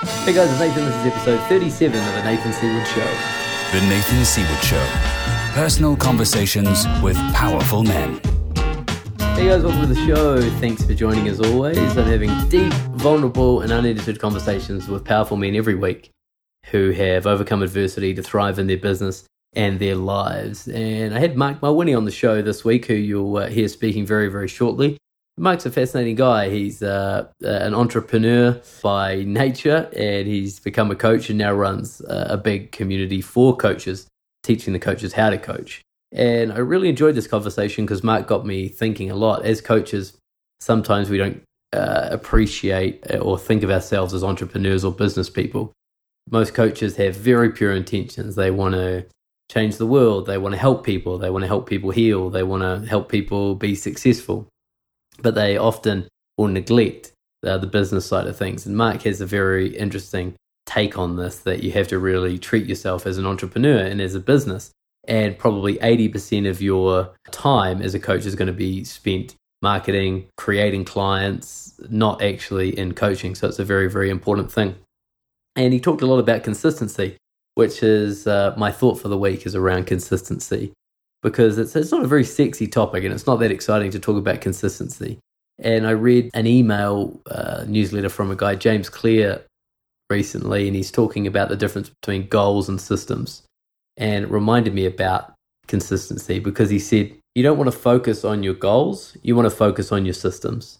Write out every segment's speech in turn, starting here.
Hey guys, it's Nathan. This is episode 37 of The Nathan Seawood Show. The Nathan Seawood Show. Personal conversations with powerful men. Hey guys, welcome to the show. Thanks for joining as always. I'm having deep, vulnerable, and unedited conversations with powerful men every week who have overcome adversity to thrive in their business and their lives. And I had Marc Mawhinney on the show this week, who you'll uh, hear speaking very, very shortly. Marc's a fascinating guy. He's uh, uh, an entrepreneur by nature, and he's become a coach and now runs a big community for coaches, teaching the coaches how to coach. And I really enjoyed this conversation because Marc got me thinking a lot. As coaches, sometimes we don't uh, appreciate or think of ourselves as entrepreneurs or business people. Most coaches have very pure intentions. They want to change the world, they want to help people, they want to help people heal, they want to help people be successful but they often will neglect uh, the business side of things. And Marc has a very interesting take on this that you have to really treat yourself as an entrepreneur and as a business. And probably 80% of your time as a coach is going to be spent marketing, creating clients, not actually in coaching. So it's a very, very important thing. And he talked a lot about consistency, which is uh, my thought for the week is around consistency because it's, it's not a very sexy topic and it's not that exciting to talk about consistency. And I read an email uh, newsletter from a guy, James Clear, recently, and he's talking about the difference between goals and systems. And it reminded me about consistency because he said, you don't want to focus on your goals, you want to focus on your systems.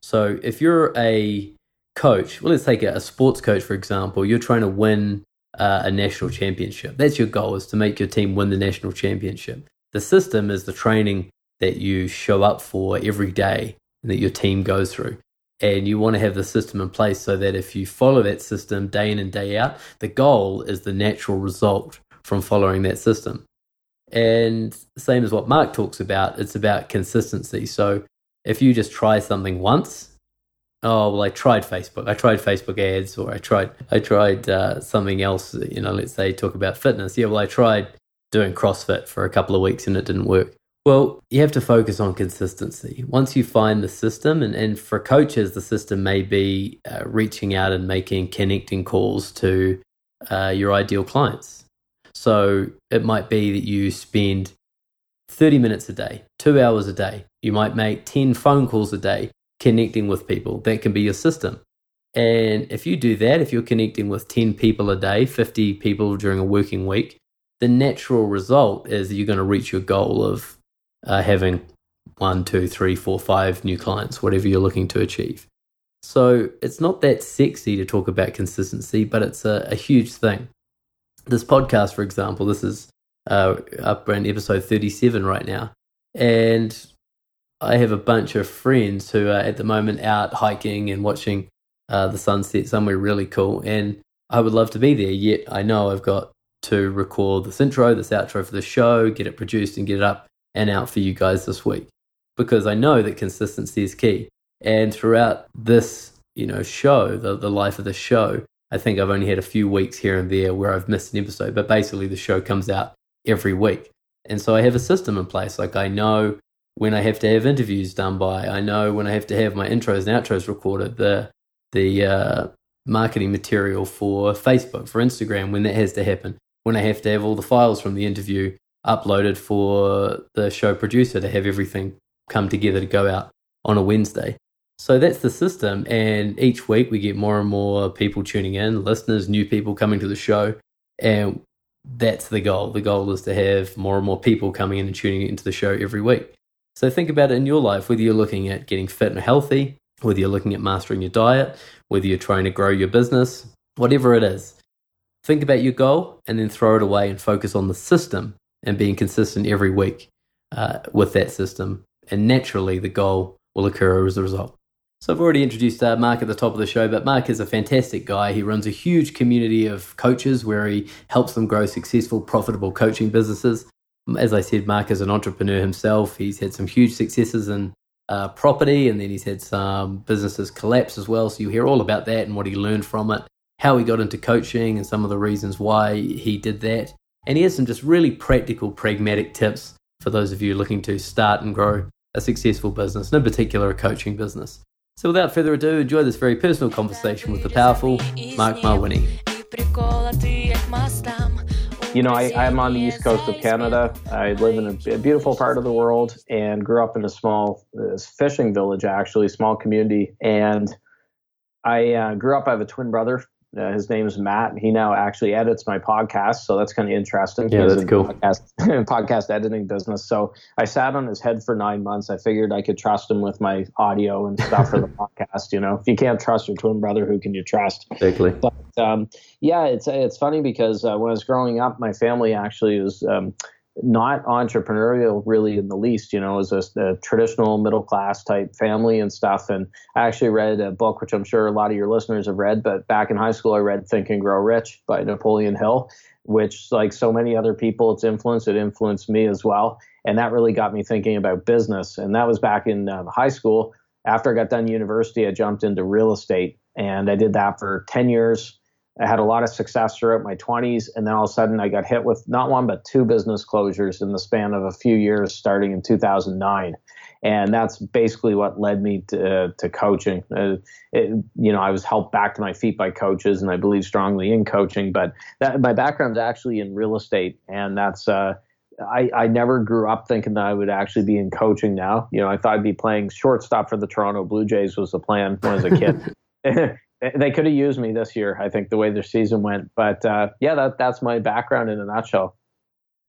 So if you're a coach, well, let's take a, a sports coach, for example, you're trying to win uh, a national championship. That's your goal is to make your team win the national championship. The system is the training that you show up for every day and that your team goes through. And you want to have the system in place so that if you follow that system day in and day out, the goal is the natural result from following that system. And same as what Marc talks about, it's about consistency. So if you just try something once oh well i tried facebook. I tried facebook ads or i tried i tried uh, something else you know let's say talk about fitness. Yeah well i tried doing crossfit for a couple of weeks and it didn't work. Well you have to focus on consistency. Once you find the system and, and for coaches the system may be uh, reaching out and making connecting calls to uh, your ideal clients. So it might be that you spend 30 minutes a day, two hours a day. You might make 10 phone calls a day connecting with people. That can be your system. And if you do that, if you're connecting with 10 people a day, 50 people during a working week, the natural result is you're going to reach your goal of uh, having one, two, three, four, five new clients, whatever you're looking to achieve. So it's not that sexy to talk about consistency, but it's a, a huge thing. This podcast, for example, this is uh, up in episode 37 right now. And I have a bunch of friends who are at the moment out hiking and watching uh, the sunset somewhere really cool. And I would love to be there, yet I know I've got to record this intro, this outro for the show, get it produced and get it up and out for you guys this week. Because I know that consistency is key. And throughout this, you know, show, the, the life of the show, I think I've only had a few weeks here and there where I've missed an episode, but basically the show comes out every week. And so I have a system in place. Like I know when I have to have interviews done by. I know when I have to have my intros and outros recorded, the the uh, marketing material for Facebook, for Instagram, when that has to happen. When I have to have all the files from the interview uploaded for the show producer to have everything come together to go out on a Wednesday. So that's the system. And each week we get more and more people tuning in, listeners, new people coming to the show. And that's the goal. The goal is to have more and more people coming in and tuning into the show every week. So think about it in your life, whether you're looking at getting fit and healthy, whether you're looking at mastering your diet, whether you're trying to grow your business, whatever it is. Think about your goal and then throw it away and focus on the system and being consistent every week uh, with that system. And naturally, the goal will occur as a result. So I've already introduced uh, Marc at the top of the show, but Marc is a fantastic guy. He runs a huge community of coaches where he helps them grow successful, profitable coaching businesses as I said, Marc is an entrepreneur himself. He's had some huge successes in uh, property, and then he's had some businesses collapse as well. So you hear all about that and what he learned from it, how he got into coaching, and some of the reasons why he did that. And he has some just really practical, pragmatic tips for those of you looking to start and grow a successful business, and in particular a coaching business. So without further ado, enjoy this very personal conversation with the powerful Marc Mawhinney. You know, I, I'm on the east coast of Canada. I live in a, a beautiful part of the world and grew up in a small uh, fishing village, actually, small community. And I uh, grew up, I have a twin brother uh, his name is Matt. He now actually edits my podcast, so that's kind of interesting. Yeah, that's cool. Podcast, podcast editing business. So I sat on his head for nine months. I figured I could trust him with my audio and stuff for the podcast. You know, if you can't trust your twin brother, who can you trust? Exactly. But um, yeah, it's it's funny because uh, when I was growing up, my family actually was. Um, not entrepreneurial really in the least. You know, was a, a, traditional middle class type family and stuff. And I actually read a book, which I'm sure a lot of your listeners have read, but back in high school, I read Think and Grow Rich by Napoleon Hill, which, like so many other people, it's influenced. It influenced me as well. And that really got me thinking about business. And that was back in um, high school. After I got done university, I jumped into real estate and I did that for 10 years I had a lot of success throughout my 20s, and then all of a sudden I got hit with not one but two business closures in the span of a few years, starting in 2009. And that's basically what led me to, uh, to coaching. Uh, it, you know, I was helped back to my feet by coaches, and I believe strongly in coaching. But that, my background's actually in real estate, and that's uh, I, I never grew up thinking that I would actually be in coaching now. You know, I thought I'd be playing shortstop for the Toronto Blue Jays was the plan when I was a kid. they could have used me this year. I think the way their season went, but uh, yeah, that that's my background in a nutshell.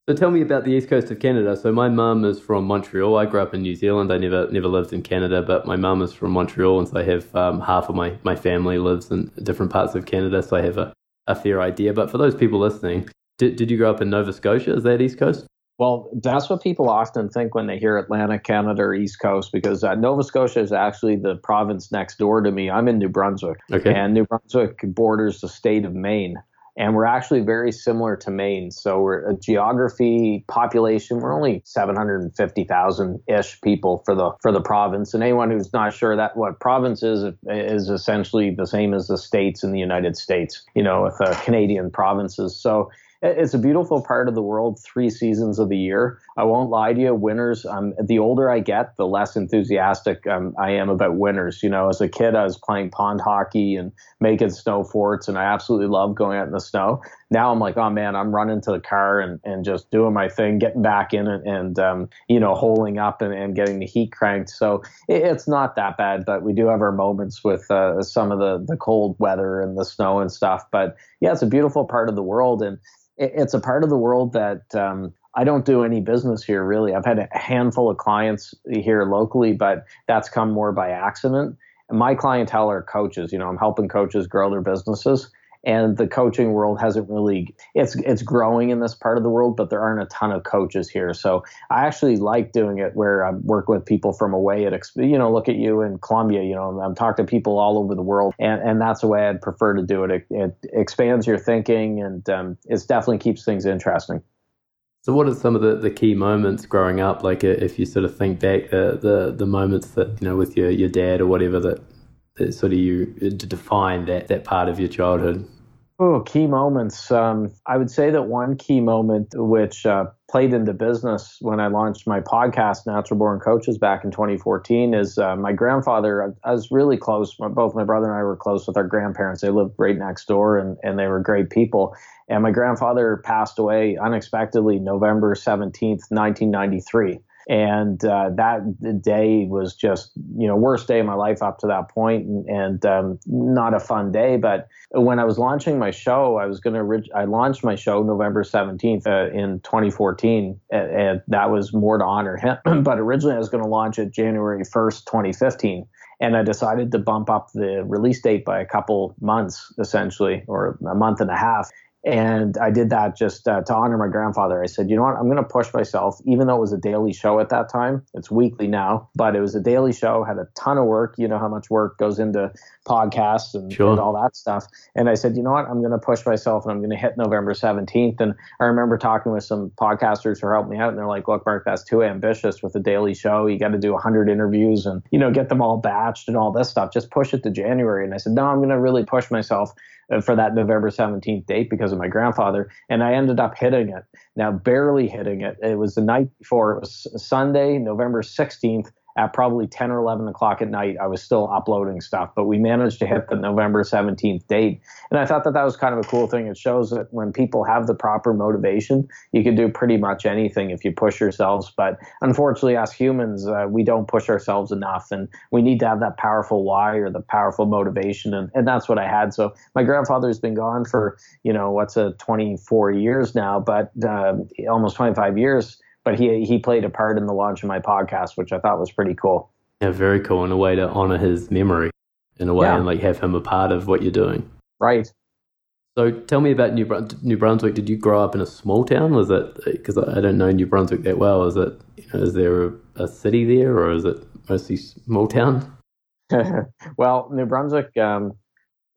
So tell me about the east coast of Canada. So my mum is from Montreal. I grew up in New Zealand. I never never lived in Canada, but my mum is from Montreal, and so I have um, half of my my family lives in different parts of Canada. So I have a, a fair idea. But for those people listening, did did you grow up in Nova Scotia? Is that east coast? Well, that's what people often think when they hear Atlantic Canada or East Coast, because uh, Nova Scotia is actually the province next door to me. I'm in New Brunswick, okay. and New Brunswick borders the state of Maine. And we're actually very similar to Maine. So we're a geography, population. We're only 750,000 ish people for the for the province. And anyone who's not sure that what province is is essentially the same as the states in the United States. You know, with uh, Canadian provinces. So it's a beautiful part of the world three seasons of the year. I won't lie to you, winters, um, the older I get, the less enthusiastic um, I am about winters. You know, as a kid, I was playing pond hockey and making snow forts, and I absolutely love going out in the snow. Now I'm like, oh man, I'm running to the car and, and just doing my thing, getting back in it, and, um, you know, holding up and, and getting the heat cranked. So it, it's not that bad, but we do have our moments with uh, some of the, the cold weather and the snow and stuff. But yeah, it's a beautiful part of the world. And it's a part of the world that um, I don't do any business here really. I've had a handful of clients here locally, but that's come more by accident. And my clientele are coaches. You know, I'm helping coaches grow their businesses and the coaching world hasn't really it's it's growing in this part of the world but there aren't a ton of coaches here so i actually like doing it where i work with people from away at you know look at you in columbia you know i'm talking to people all over the world and and that's the way i'd prefer to do it it, it expands your thinking and um, it definitely keeps things interesting so, what are some of the, the key moments growing up? Like, uh, if you sort of think back, the, the the moments that you know with your, your dad or whatever that, that sort of you to define that that part of your childhood. Oh, key moments. Um, I would say that one key moment which uh, played into business when I launched my podcast, Natural Born Coaches, back in 2014, is uh, my grandfather. I was really close. Both my brother and I were close with our grandparents. They lived right next door, and, and they were great people. And my grandfather passed away unexpectedly November 17th, 1993 and uh, that day was just you know worst day of my life up to that point and, and um, not a fun day but when i was launching my show i was going to i launched my show november 17th uh, in 2014 and, and, that was more to honor him but originally i was going to launch it january 1st 2015 and I decided to bump up the release date by a couple months, essentially, or a month and a half. And I did that just uh, to honor my grandfather. I said, you know what? I'm going to push myself, even though it was a daily show at that time. It's weekly now, but it was a daily show, had a ton of work. You know how much work goes into podcasts and, sure. and all that stuff. And I said, you know what? I'm going to push myself and I'm going to hit November 17th. And I remember talking with some podcasters who helped me out. And they're like, look, Marc, that's too ambitious with a daily show. You got to do 100 interviews and, you know, get them all batched and all this stuff. Just push it to January. And I said, no, I'm going to really push myself Uh, for that November 17th date because of my grandfather. And I ended up hitting it. Now, barely hitting it. It was the night before. It was Sunday, November 16th at probably 10 or 11 o'clock at night, I was still uploading stuff. But we managed to hit the November 17th date. And I thought that that was kind of a cool thing. It shows that when people have the proper motivation, you can do pretty much anything if you push yourselves. But unfortunately, as humans, uh, we don't push ourselves enough. And we need to have that powerful why or the powerful motivation. And, and that's what I had. So my grandfather's been gone for, you know, what's a 24 years now, but uh, almost 25 years but he he played a part in the launch of my podcast, which I thought was pretty cool. Yeah, very cool. And a way to honor his memory, in a way, yeah. and like have him a part of what you're doing. Right. So tell me about New, New Brunswick. Did you grow up in a small town? Was it because I don't know New Brunswick that well? Is it you know, is there a, a city there, or is it mostly small town? well, New Brunswick. Um,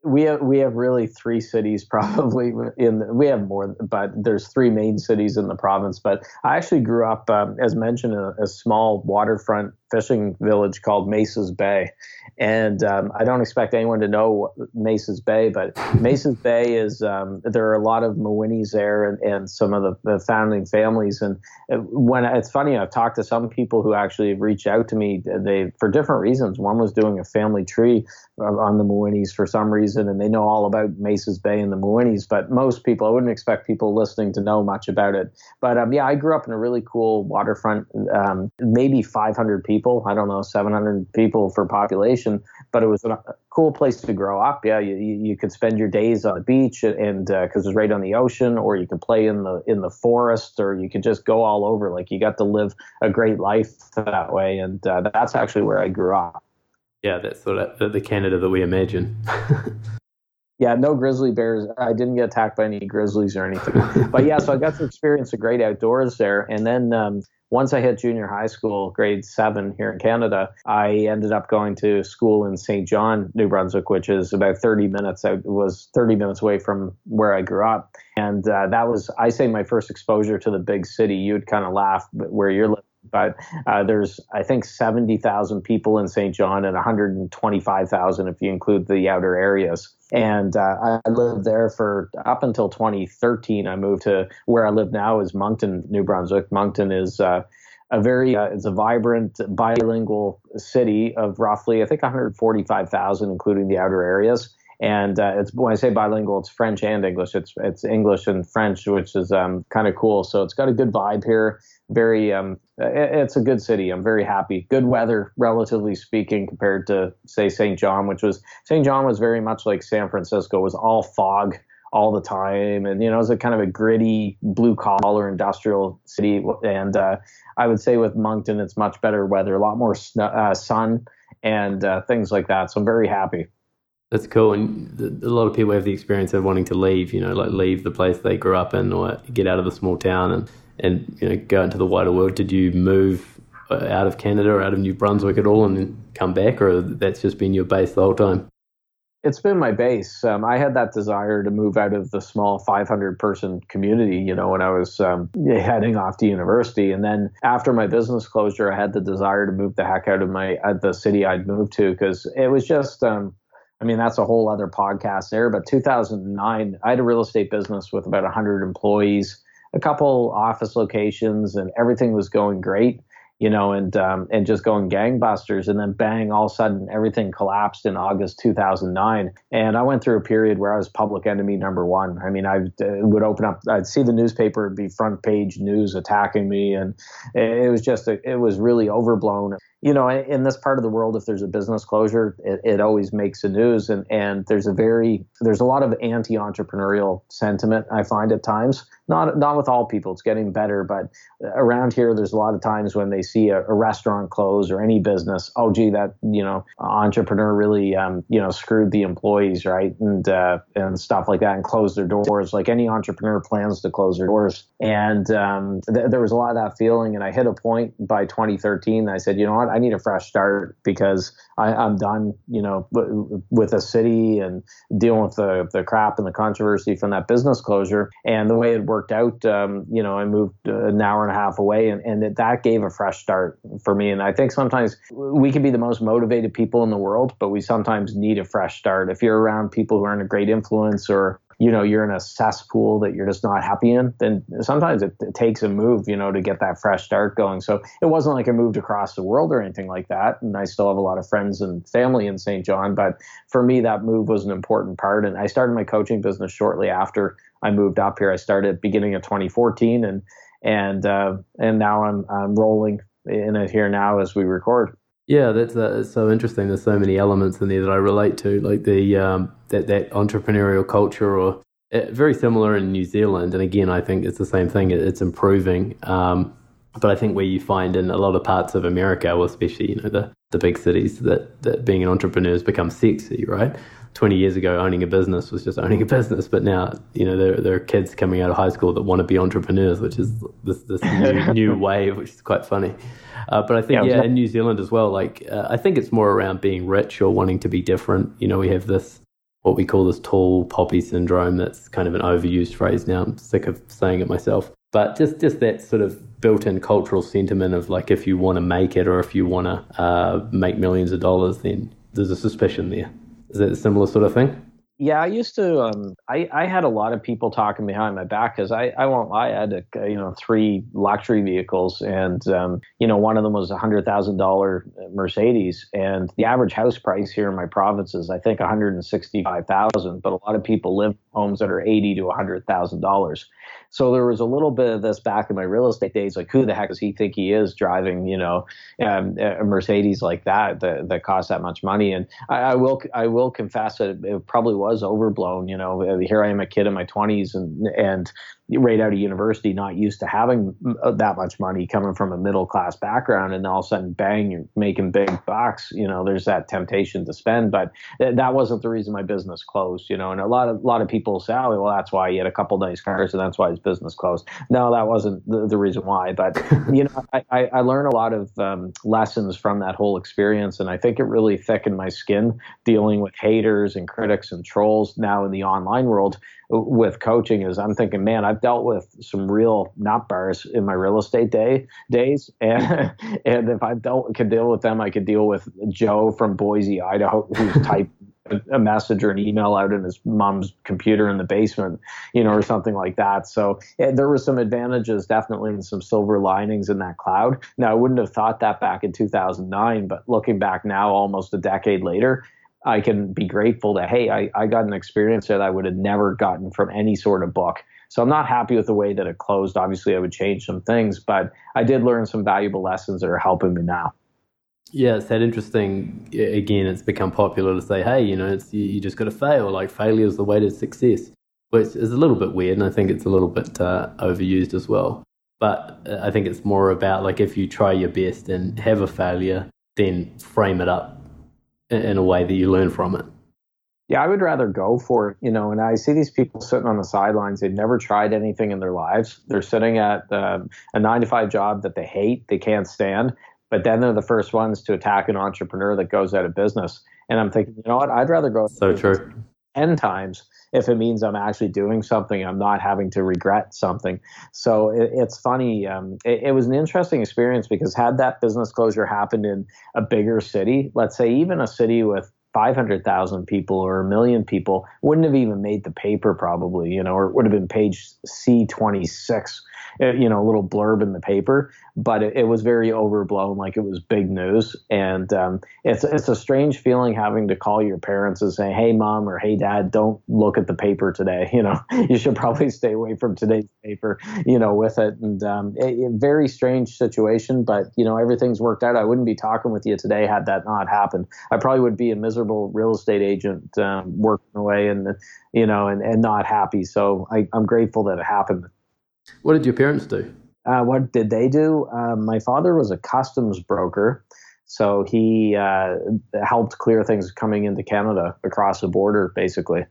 we have we have really three cities probably in we have more but there's three main cities in the province but i actually grew up um, as mentioned a, a, small waterfront fishing village called Maces Bay. And um, I don't expect anyone to know Maces Bay, but Maces Bay is um, there are a lot of Mawhinneys there and, and some of the, the, founding families. And when it's funny, I've talked to some people who actually reached out to me. They for different reasons. One was doing a family tree on the Mawhinneys for some reason, and they know all about Maces Bay and the Mawhinneys. But most people, I wouldn't expect people listening to know much about it. But um, yeah, I grew up in a really cool waterfront, um, maybe 500 people people. I don't know, 700 people for population, but it was a cool place to grow up. Yeah, you, you could spend your days on the beach and because uh, it's right on the ocean, or you could play in the in the forest, or you could just go all over. Like you got to live a great life that way, and uh, that's actually where I grew up. Yeah, that's sort of the Canada that we imagine. yeah, no grizzly bears. I didn't get attacked by any grizzlies or anything. but yeah, so I got to experience the great outdoors there. And then um, once I hit junior high school, grade seven here in Canada, I ended up going to school in St. John, New Brunswick, which is about 30 minutes. I was 30 minutes away from where I grew up. And uh, that was, I say, my first exposure to the big city. You'd kind of laugh but where you're living but uh, there's I think 70,000 people in St. John and 125,000 if you include the outer areas. And uh, I lived there for up until 2013. I moved to where I live now is Moncton, New Brunswick. Moncton is uh, a very uh, it's a vibrant bilingual city of roughly I think 145,000 including the outer areas. And uh, it's when I say bilingual, it's French and English. It's it's English and French, which is um, kind of cool. So it's got a good vibe here very um, it's a good city. I'm very happy. Good weather, relatively speaking, compared to say St. John, which was St. John was very much like San Francisco. It was all fog all the time, and you know, it was a kind of a gritty, blue collar industrial city. And uh, I would say with Moncton, it's much better weather, a lot more sn- uh, sun and uh, things like that. So I'm very happy. That's cool, and a lot of people have the experience of wanting to leave. You know, like leave the place they grew up in, or get out of the small town and and you know go into the wider world? Did you move uh, out of Canada or out of New Brunswick at all and then come back, or that's just been your base the whole time? It's been my base. Um, I had that desire to move out of the small 500 person community, you know, when I was um, heading off to university. And then after my business closure, I had the desire to move the heck out of my uh, the city I'd moved to because it was just. Um, I mean, that's a whole other podcast there. But 2009, I had a real estate business with about 100 employees a couple office locations and everything was going great you know, and um, and just going gangbusters, and then bang, all of a sudden everything collapsed in August 2009, and I went through a period where I was public enemy number one. I mean, I uh, would open up, I'd see the newspaper, it'd be front page news attacking me, and it was just, a, it was really overblown you know, in this part of the world, if there's a business closure, it, it always makes the news, and and there's a very there's a lot of anti-entrepreneurial sentiment I find at times. Not not with all people, it's getting better, but around here, there's a lot of times when they see a, a restaurant close or any business, oh gee, that you know entrepreneur really um, you know screwed the employees, right, and uh, and stuff like that, and closed their doors. Like any entrepreneur plans to close their doors, and um, th- there was a lot of that feeling. And I hit a point by 2013. I said, you know what I need a fresh start because I, am done, you know, w- with a city and dealing with the, the crap and the controversy from that business closure. And the way it worked out, um, you know, I moved an hour and a half away and, and it, that gave a fresh start for me. And I think sometimes we can be the most motivated people in the world, but we sometimes need a fresh start. If you're around people who aren't a great influence or you know you're in a cesspool that you're just not happy in, then sometimes it, it takes a move, you know, to get that fresh start going. So it wasn't like I moved across the world or anything like that, and I still have a lot of friends and family in St. John. But for me, that move was an important part, and I started my coaching business shortly after I moved up here. I started beginning of 2014, and and uh, and now I'm I'm rolling in it here now as we record. Yeah, that's, uh, so interesting. There's so many elements in there that I relate to, like the um, that that entrepreneurial culture, or uh, very similar in New Zealand. And again, I think it's the same thing. It's improving, um, but I think where you find in a lot of parts of America, well, especially you know the the big cities, that that being an entrepreneur has become sexy, right? 20 years ago, owning a business was just owning a business. But now, you know, there, there are kids coming out of high school that want to be entrepreneurs, which is this, this new, new wave, which is quite funny. Uh, but I think, yeah, yeah, in New Zealand as well, like, uh, I think it's more around being rich or wanting to be different. You know, we have this, what we call this tall poppy syndrome. That's kind of an overused phrase now. I'm sick of saying it myself. But just, just that sort of built in cultural sentiment of like, if you want to make it or if you want to uh, make millions of dollars, then there's a suspicion there. Is it a similar sort of thing? Yeah, I used to. Um, I I had a lot of people talking behind my back because I I won't lie. I had a, you know three luxury vehicles, and um, you know one of them was a hundred thousand dollar Mercedes, and the average house price here in my province is I think one hundred and sixty five thousand. But a lot of people live homes that are eighty to hundred thousand dollars. So there was a little bit of this back in my real estate days, like who the heck does he think he is driving, you know, um, a Mercedes like that, that that costs that much money? And I, I will I will confess that it probably was overblown. You know, here I am a kid in my 20s and and right out of university, not used to having uh, that much money coming from a middle class background, and all of a sudden, bang, you're making big bucks. You know, there's that temptation to spend, but th- that wasn't the reason my business closed. You know, and a lot of a lot of people say, oh, well, that's why he had a couple nice cars, and that's why his business closed. No, that wasn't the, the reason why. But you know, I, I, I learned a lot of um, lessons from that whole experience, and I think it really thickened my skin dealing with haters and critics and trolls now in the online world with coaching is I'm thinking, man, I've dealt with some real not bars in my real estate day days, and and if I dealt could deal with them, I could deal with Joe from Boise, Idaho, who's typed a message or an email out in his mom's computer in the basement, you know, or something like that. So yeah, there were some advantages, definitely, and some silver linings in that cloud. Now, I wouldn't have thought that back in 2009, but looking back now, almost a decade later, I can be grateful that, hey, I, I got an experience that I would have never gotten from any sort of book. So I'm not happy with the way that it closed. Obviously, I would change some things, but I did learn some valuable lessons that are helping me now. Yeah, it's that interesting. Again, it's become popular to say, hey, you know, it's, you, you just got to fail. Like failure is the way to success, which is a little bit weird. And I think it's a little bit uh, overused as well. But uh, I think it's more about like if you try your best and have a failure, then frame it up in a way that you learn from it. Yeah, I would rather go for it, you know. And I see these people sitting on the sidelines. They've never tried anything in their lives. They're sitting at um, a nine to five job that they hate, they can't stand, but then they're the first ones to attack an entrepreneur that goes out of business. And I'm thinking, you know what? I'd rather go so true ten times if it means I'm actually doing something, I'm not having to regret something. So it, it's funny. Um, it, it, was an interesting experience because had that business closure happened in a bigger city, let's say even a city with 500,000 people or a million people, wouldn't have even made the paper probably, you know, or it would have been page C26 uh, you know, a little blurb in the paper, but it, it was very overblown, like it was big news. And um, it's it's a strange feeling having to call your parents and say, "Hey, mom," or "Hey, dad, don't look at the paper today." You know, you should probably stay away from today's paper. You know, with it, and um, it, it, very strange situation, but you know, everything's worked out. I wouldn't be talking with you today had that not happened. I probably would be a miserable real estate agent um, working away and you know, and, and not happy. So I, I'm grateful that it happened. What did your parents do? Uh, what did they do? Uh, my father was a customs broker. So he uh, helped clear things coming into Canada across the border, basically.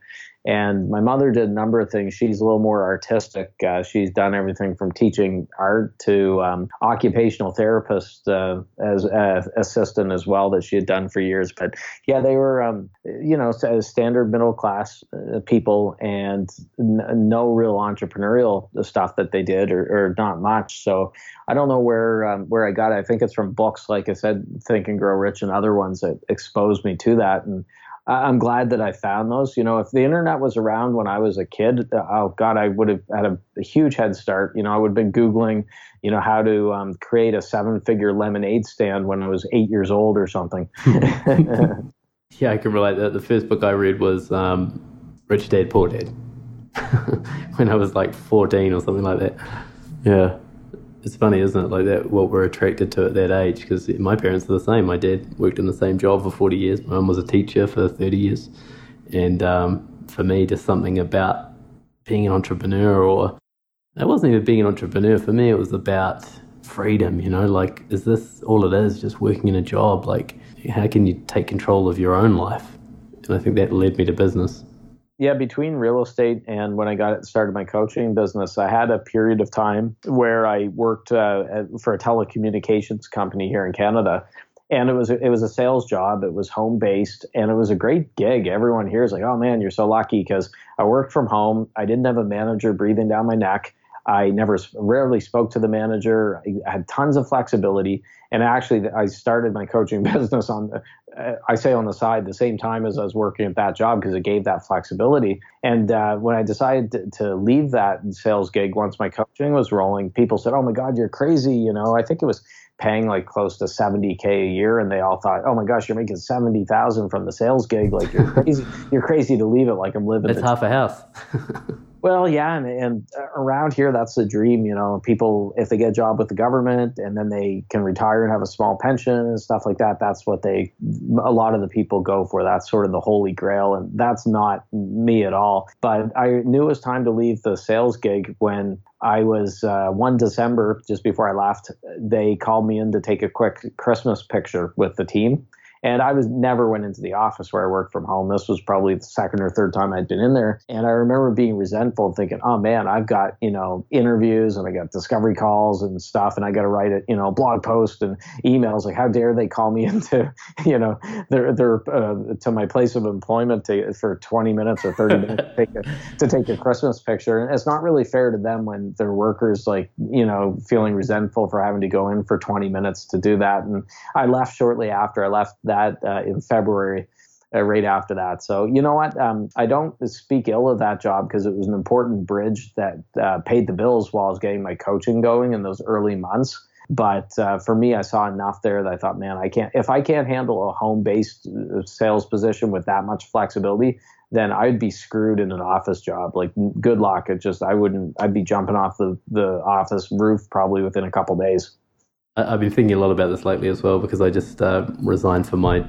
And my mother did a number of things. She's a little more artistic. Uh, she's done everything from teaching art to um, occupational therapist uh, as uh, assistant as well that she had done for years. But yeah, they were, um, you know, standard middle class uh, people and n- no real entrepreneurial stuff that they did or, or not much. So I don't know where um, where I got it. I think it's from books, like I said, Think and Grow Rich and other ones that exposed me to that. And I'm glad that I found those. You know, if the internet was around when I was a kid, uh, oh God, I would have had a, a huge head start. You know, I would have been Googling, you know, how to um, create a seven figure lemonade stand when I was eight years old or something. yeah, I can relate that. The first book I read was um, Rich Dad Poor Dad when I was like 14 or something like that. Yeah it's funny, isn't it? Like that, what we're attracted to at that age. Because my parents are the same. My dad worked in the same job for forty years. My mum was a teacher for thirty years, and um, for me, just something about being an entrepreneur, or it wasn't even being an entrepreneur. For me, it was about freedom. You know, like is this all it is? Just working in a job? Like, how can you take control of your own life? And I think that led me to business yeah, between real estate and when I got started my coaching business, I had a period of time where I worked uh, for a telecommunications company here in Canada, and it was it was a sales job. It was home based, and it was a great gig. Everyone here is like, "Oh man, you're so lucky," because I worked from home. I didn't have a manager breathing down my neck. I never rarely spoke to the manager. I had tons of flexibility, and actually, I started my coaching business on the, I say on the side, the same time as I was working at that job because it gave that flexibility. And uh, when I decided to, to, leave that sales gig once my coaching was rolling, people said, "Oh my God, you're crazy!" You know, I think it was paying like close to 70k a year and they all thought oh my gosh you're making 70,000 from the sales gig like you're crazy you're crazy to leave it like I'm living it's half a house Well, yeah, and, and around here, that's the dream. You know, people if they get a job with the government and then they can retire and have a small pension and stuff like that. That's what they a lot of the people go for. That's sort of the holy grail, and that's not me at all. But I knew it was time to leave the sales gig when I was uh, one December, just before I left. They called me in to take a quick Christmas picture with the team and I was never went into the office where I worked from home. This was probably the second or third time I'd been in there. And I remember being resentful, and thinking, oh man, I've got, you know, interviews and I got discovery calls and stuff, and I got to write it, you know, blog post and emails. Like, how dare they call me into, you know, their, their, uh, to my place of employment to, for 20 minutes or 30 minutes to, take a, to take a Christmas picture. And it's not really fair to them when their workers, like, you know, feeling resentful for having to go in for 20 minutes to do that. And I left shortly after. I left that uh, in February. Uh, right after that. So you know what? Um, I don't speak ill of that job because it was an important bridge that uh, paid the bills while I was getting my coaching going in those early months. But uh, for me, I saw enough there that I thought, man, I can't. If I can't handle a home-based uh, sales position with that much flexibility, then I'd be screwed in an office job. Like, good luck. It just, I wouldn't. I'd be jumping off the the office roof probably within a couple days. I've been thinking a lot about this lately as well because I just uh, resigned from my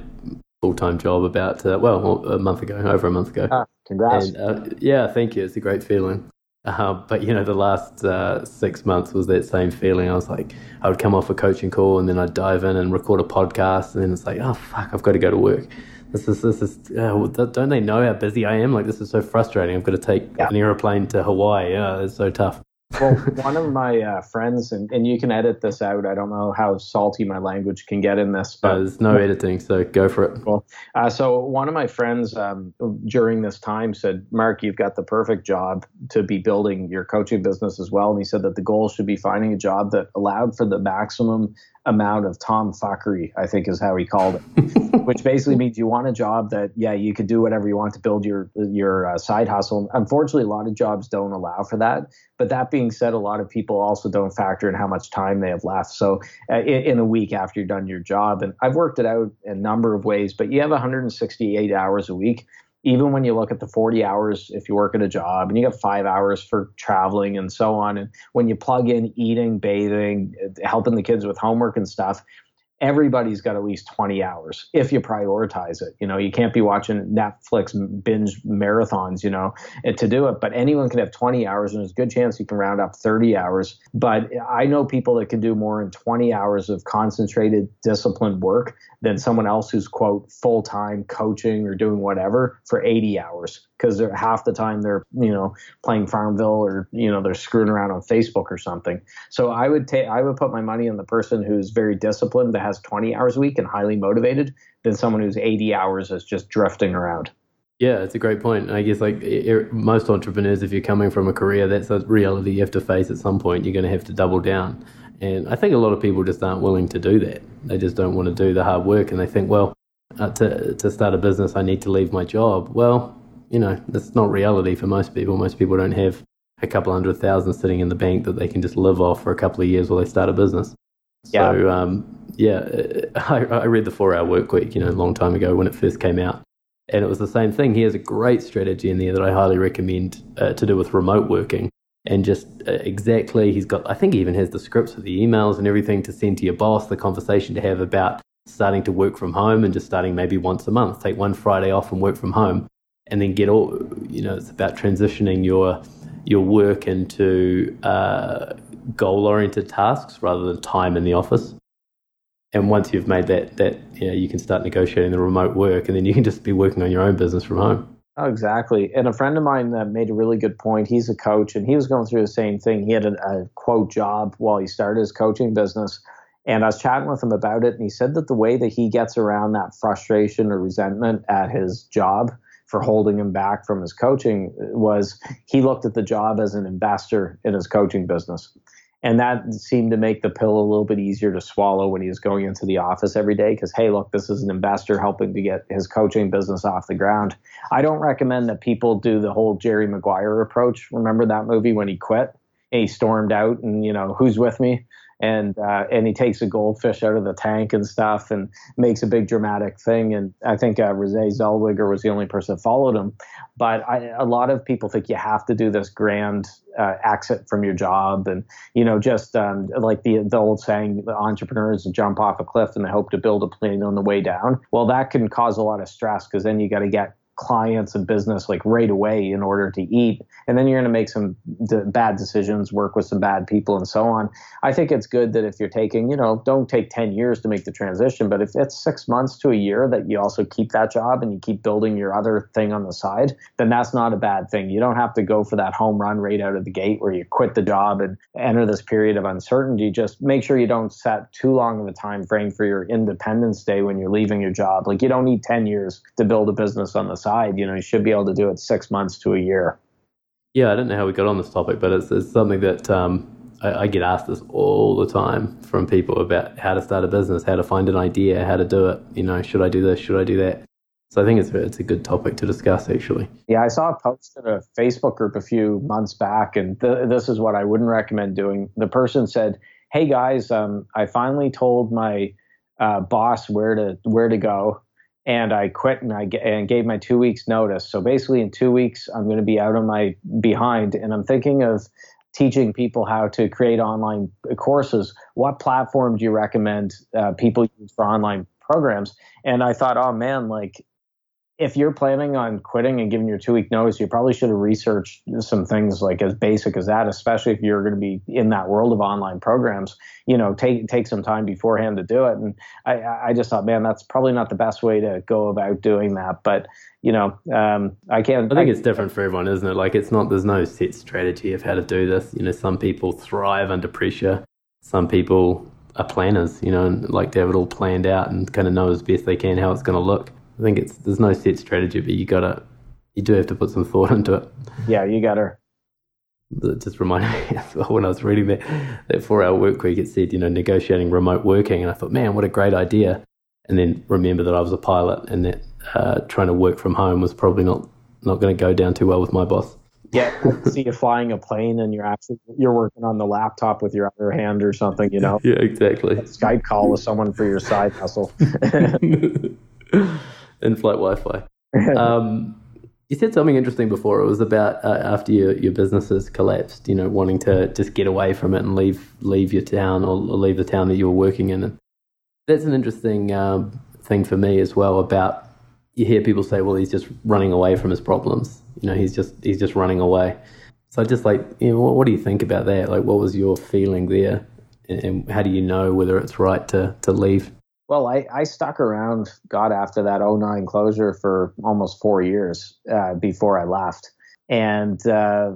full time job about uh, well a month ago, over a month ago. Ah, congrats! And, uh, yeah, thank you. It's a great feeling. Uh, but you know, the last uh, six months was that same feeling. I was like, I would come off a coaching call and then I'd dive in and record a podcast, and then it's like, oh fuck, I've got to go to work. This is this is. Uh, don't they know how busy I am? Like this is so frustrating. I've got to take yeah. an airplane to Hawaii. Yeah, it's so tough well, one of my uh, friends, and, and you can edit this out. I don't know how salty my language can get in this, but uh, there's no editing, so go for it. Cool. Uh, so one of my friends um, during this time said, "Marc, you've got the perfect job to be building your coaching business as well." And he said that the goal should be finding a job that allowed for the maximum amount of Tom fuckery, I think is how he called it, which basically means you want a job that, yeah, you could do whatever you want to build your your uh, side hustle. Unfortunately, a lot of jobs don't allow for that. But that being said, a lot of people also don't factor in how much time they have left. So uh, in, in, a week after you've done your job, and I've worked it out a number of ways, but you have 168 hours a week even when you look at the 40 hours if you work at a job and you get five hours for traveling and so on and when you plug in eating bathing helping the kids with homework and stuff everybody's got at least 20 hours if you prioritize it. You know, you can't be watching Netflix binge marathons, you know, eh, to do it, but anyone can have 20 hours and there's a good chance you can round up 30 hours. But I know people that can do more in 20 hours of concentrated, disciplined work than someone else who's, quote, full time coaching or doing whatever for 80 hours because half the time they're you know playing Farmville or you know they're screwing around on Facebook or something. So I would take I would put my money on the person who's very disciplined that has 20 hours a week and highly motivated than someone who's 80 hours is just drifting around. Yeah, it's a great point. I guess like it, most entrepreneurs, if you're coming from a career, that's a reality you have to face at some point. You're going to have to double down. And I think a lot of people just aren't willing to do that. They just don't want to do the hard work, and they think, well, uh, to to start a business, I need to leave my job. Well, you know, that's not reality for most people. Most people don't have a couple hundred thousand sitting in the bank that they can just live off for a couple of years while they start a business. Yeah. So, um, yeah, I, I read the Four Hour Work Week, you know, a long time ago when it first came out, and it was the same thing. He has a great strategy in there that I highly recommend uh, to do with remote working and just uh, exactly he's got i think he even has the scripts for the emails and everything to send to your boss the conversation to have about starting to work from home and just starting maybe once a month take one friday off and work from home and then get all you know it's about transitioning your your work into uh, goal oriented tasks rather than time in the office and once you've made that that you know you can start negotiating the remote work and then you can just be working on your own business from home Oh, exactly. And a friend of mine uh, made a really good point. He's a coach, and he was going through the same thing. He had a, a quote job while he started his coaching business. And I was chatting with him about it, and he said that the way that he gets around that frustration or resentment at his job for holding him back from his coaching was he looked at the job as an investor in his coaching business. And that seemed to make the pill a little bit easier to swallow when he was going into the office every day because, hey, look, this is an investor helping to get his coaching business off the ground. I don't recommend that people do the whole Jerry Maguire approach. Remember that movie when he quit and he stormed out and, you know, who's with me? And uh, and he takes a goldfish out of the tank and stuff and makes a big dramatic thing. And I think uh, Renee Zellweger was the only person that followed him. But I, a lot of people think you have to do this grand uh, exit from your job, and you know, just um, like the the old saying, the entrepreneurs jump off a cliff and they hope to build a plane on the way down. Well, that can cause a lot of stress because then you got to get clients and business like right away in order to eat. And then you're going to make some d- bad decisions work with some bad people and so on. I think it's good that if you're taking you know don't take 10 years to make the transition but if it's six months to a year that you also keep that job and you keep building your other thing on the side then that's not a bad thing. You don't have to go for that home run right out of the gate where you quit the job and enter this period of uncertainty. Just make sure you don't set too long of a time frame for your independence day when you're leaving your job. Like you don't need 10 years to build a business on the side. You know, you should be able to do it six months to a year. Yeah, I don't know how we got on this topic, but it's, it's something that um, I, I, get asked this all the time from people about how to start a business, how to find an idea, how to do it. You know, should I do this? Should I do that? So I think it's a, it's a good topic to discuss, actually. Yeah, I saw a post in a Facebook group a few months back, and th- this is what I wouldn't recommend doing. The person said, "Hey guys, um, I finally told my uh, boss where to where to go and I quit and I and gave my two weeks notice. So basically, in two weeks, I'm going to be out on my behind, and I'm thinking of teaching people how to create online courses. What platform do you recommend uh, people use for online programs? And I thought, oh man, like if you're planning on quitting and giving your two week notice, you probably should have researched some things like as basic as that, especially if you're going to be in that world of online programs. You know, take take some time beforehand to do it. And I, I just thought, man, that's probably not the best way to go about doing that. But you know, um, I can't. I think I, it's different for everyone, isn't it? Like, it's not. There's no set strategy of how to do this. You know, some people thrive under pressure. Some people are planners. You know, and like to have it all planned out and kind of know as best they can how it's going to look. I think it's there's no set strategy, but you gotta you do have to put some thought into it. Yeah, you gotta. It just reminded me when I was reading that that four hour work week, it said you know negotiating remote working, and I thought, man, what a great idea. And then remember that I was a pilot, and that uh, trying to work from home was probably not not going to go down too well with my boss. Yeah, see you flying a plane, and you're actually you're working on the laptop with your other hand or something, you know. Yeah, exactly. Skype call with someone for your side hustle in-flight Wi-Fi. Um, you said something interesting before. It was about uh, after your, your businesses collapsed, you know, wanting to just get away from it and leave leave your town or, leave the town that you were working in. And that's an interesting um, thing for me as well. About you hear people say, "Well, he's just running away from his problems." You know, he's just he's just running away. So just like, you know, what, what do you think about that? Like, what was your feeling there, and, and how do you know whether it's right to to leave? Well, I, I stuck around, God, after that 09 closure for almost four years uh, before I left. And uh,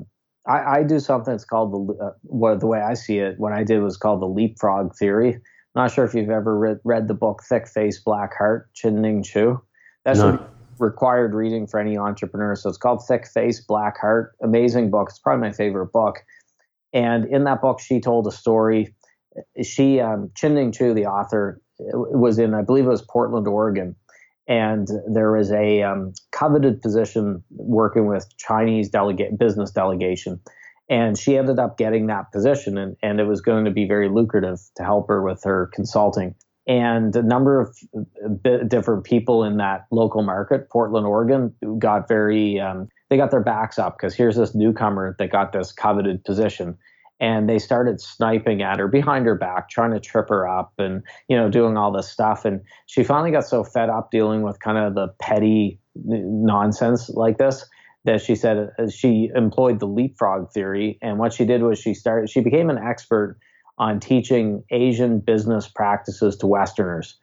I, I, do something that's called the, uh, what, the way I see it, what I did was called the leapfrog theory. Not sure if you've ever read, read the book Thick Face, Black Heart, Chin-Ning Chu. That's no. required reading for any entrepreneur. So it's called Thick Face, Black Heart. Amazing book. It's probably my favorite book. And in that book, she told a story. She, um, Chin-Ning Chu, the author, was in, I believe it was Portland, Oregon. and there was a um, coveted position working with Chinese delegate business delegation, and she ended up getting that position, and, and it was going to be very lucrative to help her with her consulting. And a number of uh, different people in that local market, Portland, Oregon, got very um, they got their backs up because here's this newcomer that got this coveted position and they started sniping at her behind her back trying to trip her up and you know doing all this stuff. And she finally got so fed up dealing with kind of the petty nonsense like this that she said uh, she employed the leapfrog theory. And what she did was she started she became an expert on teaching asian business practices to westerners.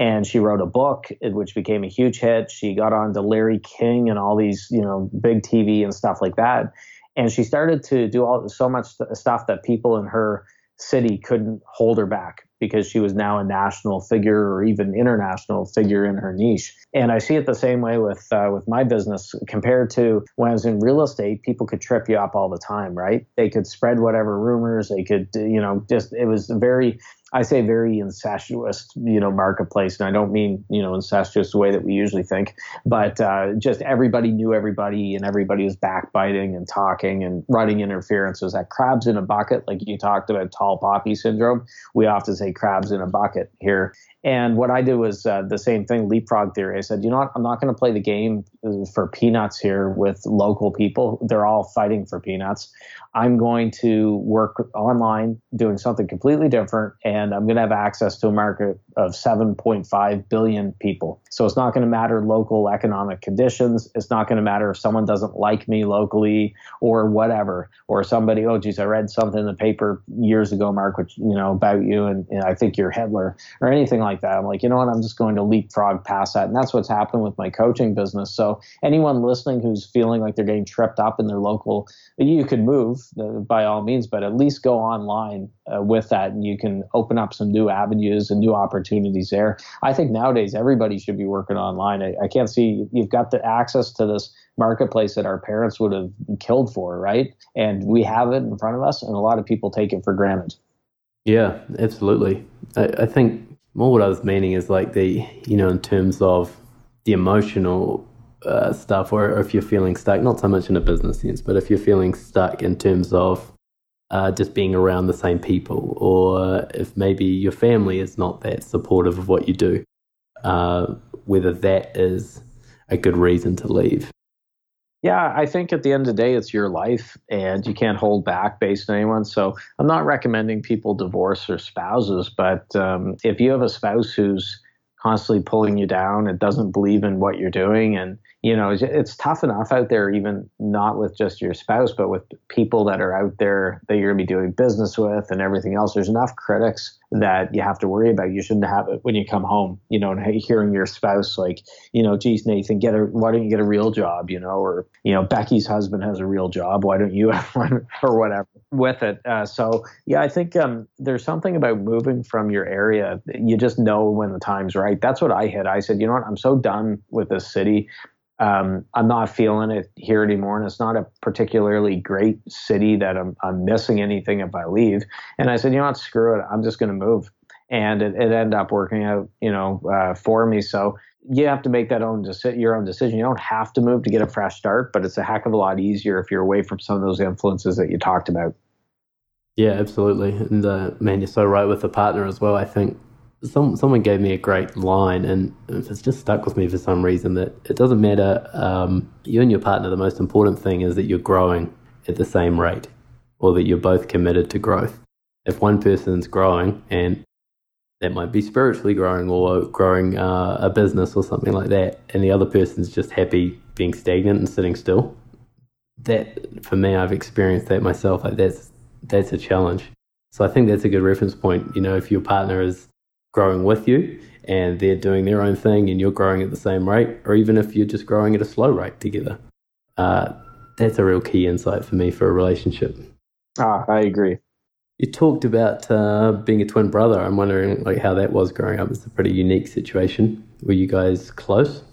And she wrote a book which became a huge hit. She got on to larry king and all these you know big tv and stuff like that and she started to do all so much stuff that people in her city couldn't hold her back because she was now a national figure or even international figure in her niche. And I see it the same way with uh, with my business compared to when I was in real estate. People could trip you up all the time, right? They could spread whatever rumors. They could, you know, just it was very I say very incestuous, you know, marketplace, and I don't mean you know incestuous the way that we usually think, but uh, just everybody knew everybody, and everybody was backbiting and talking and running interferences. That crabs in a bucket, like you talked about tall poppy syndrome, we often say crabs in a bucket here. And what I did was uh, the same thing, leapfrog theory. I said, you know what, I'm not going to play the game for peanuts here with local people. They're all fighting for peanuts. I'm going to work online doing something completely different, and I'm going to have access to a market of 7.5 billion people. So it's not going to matter local economic conditions. It's not going to matter if someone doesn't like me locally or whatever, or somebody, oh, geez, I read something in the paper years ago, Marc, which, you know, about you, and, and I think you're Hitler, or anything like that. I'm like, you know what, I'm just going to leapfrog past that. And that's what's happened with my coaching business. So anyone listening who's feeling like they're getting tripped up in their local, you could move uh, by all means, but at least go online uh, with that and you can open up some new avenues and new opportunities there. I think nowadays everybody should be working online. I, I can't see you've got the access to this marketplace that our parents would have killed for, right? And we have it in front of us, and a lot of people take it for granted. Yeah, absolutely. I, I think more what I was meaning is like the, you know, in terms of the emotional uh, stuff, or, or, if you're feeling stuck, not so much in a business sense, but if you're feeling stuck in terms of uh, just being around the same people, or if maybe your family is not that supportive of what you do, uh, whether that is a good reason to leave. Yeah, I think at the end of the day, it's your life and you can't hold back based on anyone. So I'm not recommending people divorce their spouses, but um, if you have a spouse who's constantly pulling you down It doesn't believe in what you're doing. And you know it's, tough enough out there even not with just your spouse but with people that are out there that you're going to be doing business with and everything else. There's enough critics that you have to worry about. You shouldn't have it when you come home you know and hearing your spouse like you know geez nathan get a why don't you get a real job? You know or you know becky's husband has a real job. Why don't you have one or whatever with it? Uh, so yeah i think um, there's something about moving from your area you just know when the time's right that's what i hit i said you know what i'm so done with this city um, I'm not feeling it here anymore, and it's not a particularly great city that I'm, I'm missing anything if I leave. And I said, you know what, screw it, I'm just going to move, and it, it, ended up working out, you know, uh, for me. So you have to make that own deci- your own decision. You don't have to move to get a fresh start, but it's a heck of a lot easier if you're away from some of those influences that you talked about. Yeah, absolutely, and uh, man, you're so right with the partner as well. I think some someone gave me a great line, and it's just stuck with me for some reason. That it doesn't matter um, you and your partner. The most important thing is that you're growing at the same rate, or that you're both committed to growth. If one person's growing, and that might be spiritually growing or growing uh, a business or something like that, and the other person's just happy being stagnant and sitting still. That for me, I've experienced that myself. Like that's that's a challenge. So I think that's a good reference point. You know, if your partner is growing with you and they're doing their own thing and you're growing at the same rate, or even if you're just growing at a slow rate together. Uh, that's a real key insight for me for a relationship. Ah, I agree. You talked about uh, being a twin brother. I'm wondering like how that was growing up. It's a pretty unique situation. Were you guys close?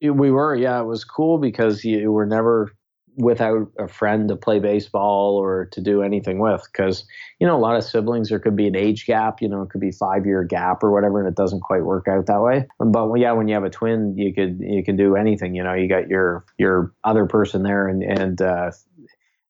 We were, yeah. It was cool because you were never without a friend to play baseball or to do anything with because you know a lot of siblings there could be an age gap you know it could be five year gap or whatever and it doesn't quite work out that way. But yeah when you have a twin you could you can do anything you know you got your your other person there and and uh,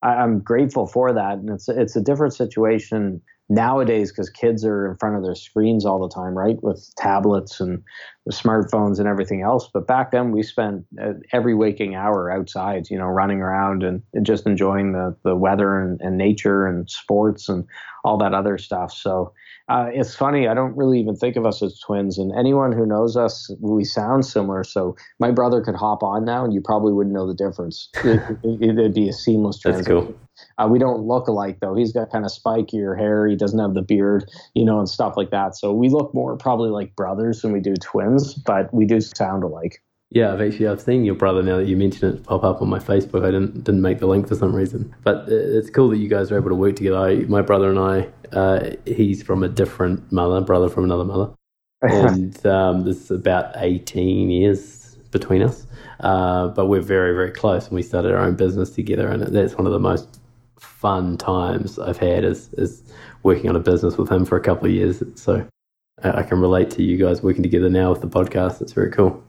I, i'm grateful for that. And it's it's a different situation nowadays because kids are in front of their screens all the time right with tablets and smartphones and everything else. But back then we spent uh, every waking hour outside you know running around and, and just enjoying the, the weather and, and, nature and sports and all that other stuff. So uh, it's funny i don't really even think of us as twins. And anyone who knows us we sound similar. So my brother could hop on now and you probably wouldn't know the difference. It, would it, be a seamless transition That's cool. Uh, we don't look alike though. He's got kind of spikier hair. He doesn't have the beard, you know, and stuff like that. So we look more probably like brothers than we do twins, but we do sound alike. Yeah, I've actually I've seen your brother now that you mention it pop up on my Facebook. I didn't didn't make the link for some reason, but it's cool that you guys are able to work together. I, my brother and I, uh, he's from a different mother, brother from another mother, and um, there's about eighteen years between us. Uh, but we're very very close, and we started our own business together, and that's one of the most fun times I've had is is working on a business with him for a couple of years. So I, I can relate to you guys working together now with the podcast. It's very cool.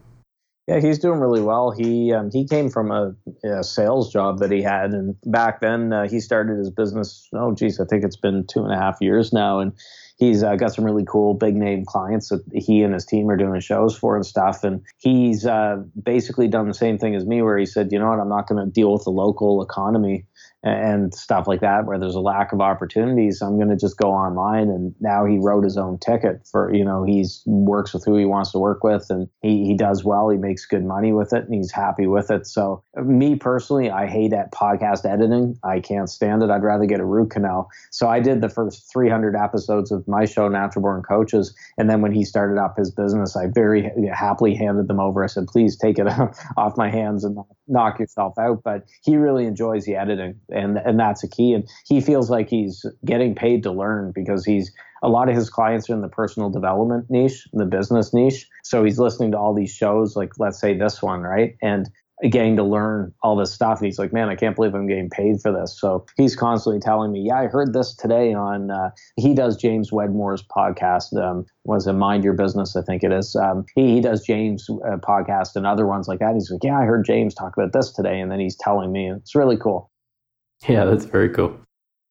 Yeah, he's doing really well. He um, he came from a, a, sales job that he had, and back then uh, he started his business. Oh, geez, I think it's been two and a half years now, and he's uh, got some really cool big name clients that he and his team are doing shows for and stuff. And he's uh, basically done the same thing as me, where he said, you know what, I'm not going to deal with the local economy and stuff like that where there's a lack of opportunities i'm going to just go online and now he wrote his own ticket for you know he's works with who he wants to work with and he, he does well. He makes good money with it and he's happy with it. So me personally i hate at podcast editing. I can't stand it. I'd rather get a root canal. So i did the first 300 episodes of my show natural born coaches. And then when he started up his business i very happily handed them over. I said please take it off my hands and knock yourself out. But he really enjoys the editing and and that's a key. And he feels like he's getting paid to learn because he's a lot of his clients are in the personal development niche, the business niche. So he's listening to all these shows, like let's say this one, right? And getting to learn all this stuff. And he's like, man, I can't believe I'm getting paid for this. So he's constantly telling me, yeah, I heard this today on, uh, he does James Wedmore's podcast. Um, was it Mind Your Business? I think it is. Um, he, he does James uh, podcast and other ones like that. He's like, yeah, I heard James talk about this today. And then he's telling me, it's really cool. Yeah, that's very cool.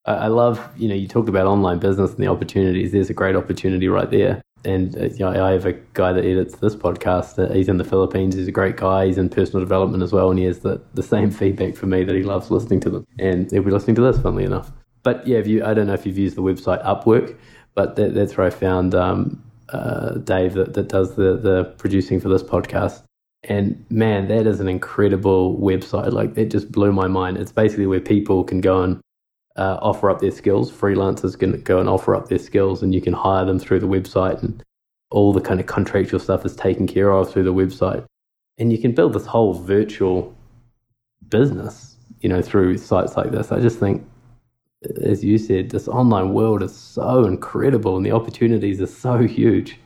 I love, you know, you talked about online business and the opportunities. There's a great opportunity right there. And uh, you know, I have a guy that edits this podcast. He's in the Philippines. He's a great guy. He's in personal development as well, and he has the, the same feedback for me that he loves listening to them. And he'll be listening to this, funnily enough. But yeah, if you, I don't know if you've used the website Upwork, but that, that's where I found um, uh, Dave that, that does the the producing for this podcast. And man, that is an incredible website. Like it just blew my mind. It's basically where people can go and uh, offer up their skills. Freelancers can go and offer up their skills, and you can hire them through the website, and all the kind of contractual stuff is taken care of through the website. And you can build this whole virtual business, you know, through sites like this. I just think, as you said, this online world is so incredible, and the opportunities are so huge.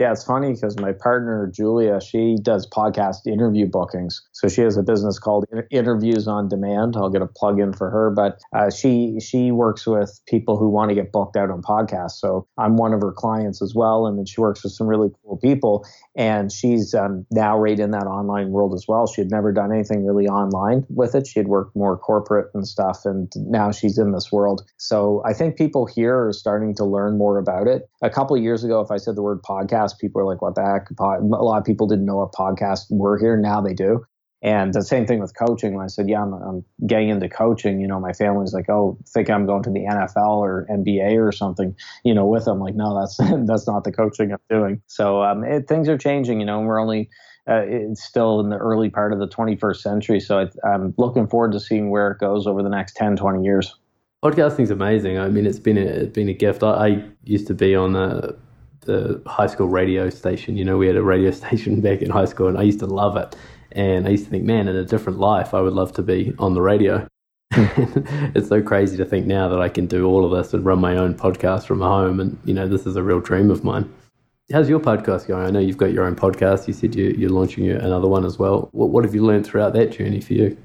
Yeah, it's funny because my partner Julia, she does podcast interview bookings. So she has a business called Interviews on Demand. I'll get a plug in for her, but uh, she she works with people who want to get booked out on podcasts. So I'm one of her clients as well, and then she works with some really cool people. And she's um, now right in that online world as well. She had never done anything really online with it. She had worked more corporate and stuff, and now she's in this world. So I think people here are starting to learn more about it. A couple of years ago, if I said the word podcast podcast. People are like, what the heck? A lot of people didn't know what podcasts were here. Now they do. And the same thing with coaching. When I said, yeah, I'm, I'm getting into coaching, you know, my family's like, oh, think I'm going to the NFL or NBA or something, you know, with them. Like, no, that's, that's not the coaching I'm doing. So um, it, things are changing, you know, and we're only, uh, it's still in the early part of the 21st century. So I, I'm looking forward to seeing where it goes over the next 10, 20 years. Podcasting's amazing. I mean, it's been a, it's been a gift. I, I used to be on a the high school radio station. You know, we had a radio station back in high school, and I used to love it. And I used to think, man, in a different life, I would love to be on the radio. Hmm. it's so crazy to think now that I can do all of this and run my own podcast from home. And, you know, this is a real dream of mine. How's your podcast going? I know you've got your own podcast. You said you, are launching another one as well. What, what have you learned throughout that journey for you?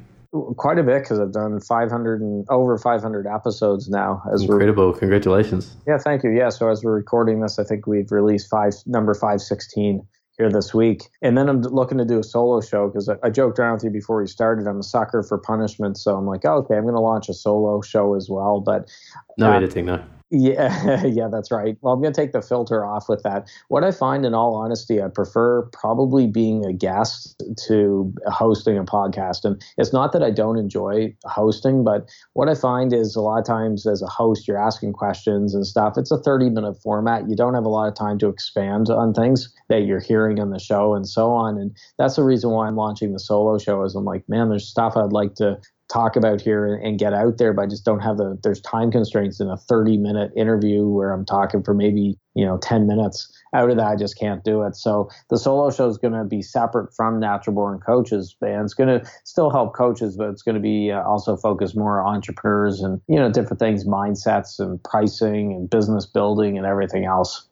Quite a bit because I've done 500 and over 500 episodes now. As Incredible! Congratulations. Yeah, thank you. Yeah, so as we're recording this, I think we've released five number 516 here this week. And then I'm looking to do a solo show because I, I, joked around with you before we started. I'm a sucker for punishment, so I'm like, oh, okay, I'm going to launch a solo show as well. But no uh, editing, no. Yeah, yeah, that's right. Well, I'm going to take the filter off with that. What I find, in all honesty, I prefer probably being a guest to hosting a podcast. And it's not that I don't enjoy hosting, but what I find is a lot of times as a host, you're asking questions and stuff. It's a 30 minute format. You don't have a lot of time to expand on things that you're hearing on the show and so on. And that's the reason why I'm launching the solo show. Is I'm like, man, there's stuff I'd like to talk about here and, get out there, but I just don't have the there's time constraints in a 30 minute interview where I'm talking for maybe, you know, 10 minutes. Out of that, I just can't do it. So the solo show is going to be separate from Natural Born Coaches, and it's going to still help coaches, but it's going to be uh, also focused more on entrepreneurs and, you know, different things, mindsets and pricing and business building and everything else.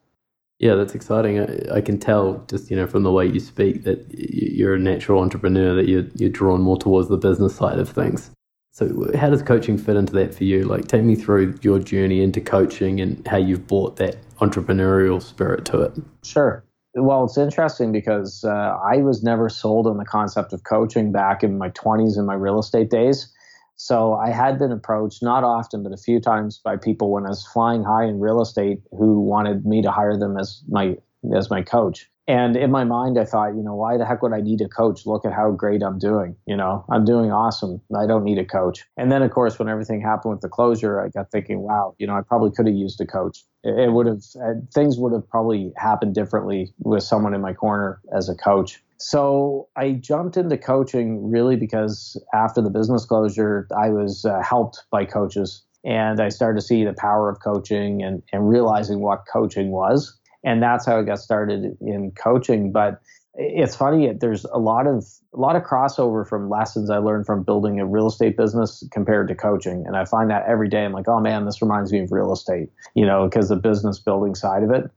Yeah, that's exciting. I, I, can tell just you know from the way you speak that you're a natural entrepreneur that you're you're drawn more towards the business side of things. So how does coaching fit into that for you? Like take me through your journey into coaching and how you've brought that entrepreneurial spirit to it. Sure. Well, it's interesting because uh, I was never sold on the concept of coaching back in my 20s in my real estate days. So I had been approached, not often, but a few times by people when I was flying high in real estate who wanted me to hire them as my as my coach. And in my mind, I thought, you know, why the heck would I need a coach? Look at how great I'm doing. You know, I'm doing awesome. I don't need a coach. And then, of course, when everything happened with the closure, I got thinking, wow, you know, I probably could have used a coach. It, would have, uh, things would have probably happened differently with someone in my corner as a coach. So I jumped into coaching really because after the business closure, I was uh, helped by coaches and I started to see the power of coaching and, and realizing what coaching was. And that's how I got started in coaching. But it's funny, there's a lot of a lot of crossover from lessons I learned from building a real estate business compared to coaching. And I find that every day I'm like, oh man, this reminds me of real estate, you know, because the business building side of it.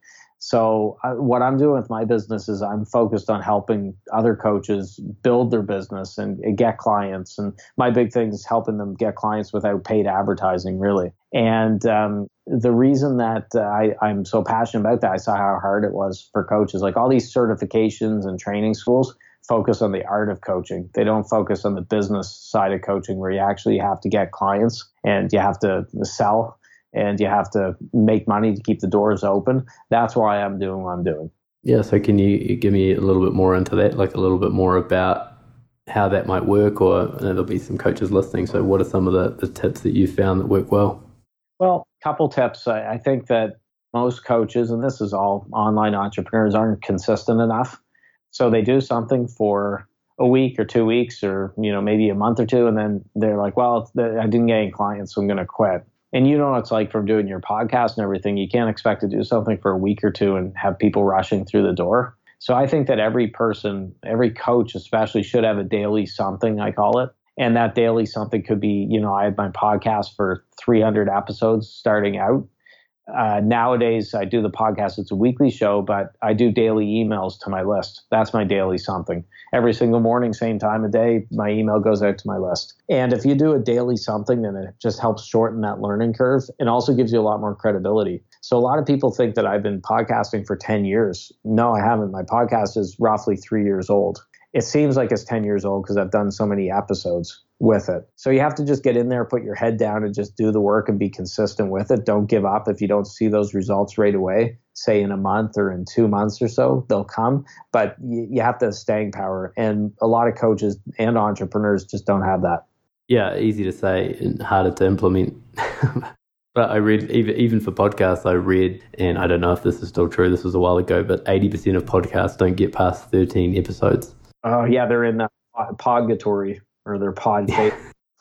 So uh, what I'm doing with my business is I'm focused on helping other coaches build their business and, and, get clients. And my big thing is helping them get clients without paid advertising, really. And um, the reason that uh, I, I'm so passionate about that, I saw how hard it was for coaches. Like all these certifications and training schools focus on the art of coaching. They don't focus on the business side of coaching, where you actually have to get clients and you have to sell and you have to make money to keep the doors open. That's why I'm doing what I'm doing. Yeah. So can you give me a little bit more into that, like a little bit more about how that might work? Or there'll be some coaches listening. So what are some of the, the tips that you found that work well? Well, a couple tips. I, I think that most coaches, and this is all online entrepreneurs, aren't consistent enough. So they do something for a week or two weeks or you know maybe a month or two and then they're like well i didn't get any clients so i'm going to quit and you know it's like from doing your podcast and everything. You can't expect to do something for a week or two and have people rushing through the door. So I think that every person, every coach especially, should have a daily something, I call it. And that daily something could be, you know, I had my podcast for 300 episodes starting out uh, nowadays I do the podcast. It's a weekly show, but I do daily emails to my list. That's my daily something. Every single morning, same time of day, my email goes out to my list. And if you do a daily something, then it just helps shorten that learning curve and also gives you a lot more credibility. So a lot of people think that I've been podcasting for 10 years. No, I haven't. My podcast is roughly three years old. It seems like it's 10 years old because I've done so many episodes with it. So you have to just get in there, put your head down, and just do the work and be consistent with it. Don't give up if you don't see those results right away. Say in a month or in two months or so, they'll come. But you, you have to have staying power, and a lot of coaches and entrepreneurs just don't have that. Yeah, easy to say and harder to implement. But I read even for podcasts, I read, and I don't know if this is still true. This was a while ago, but eighty percent of podcasts don't get past thirteen episodes. Oh yeah, they're in the purgatory or their podcast.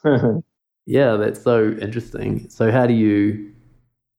yeah, that's so interesting. So, how do you?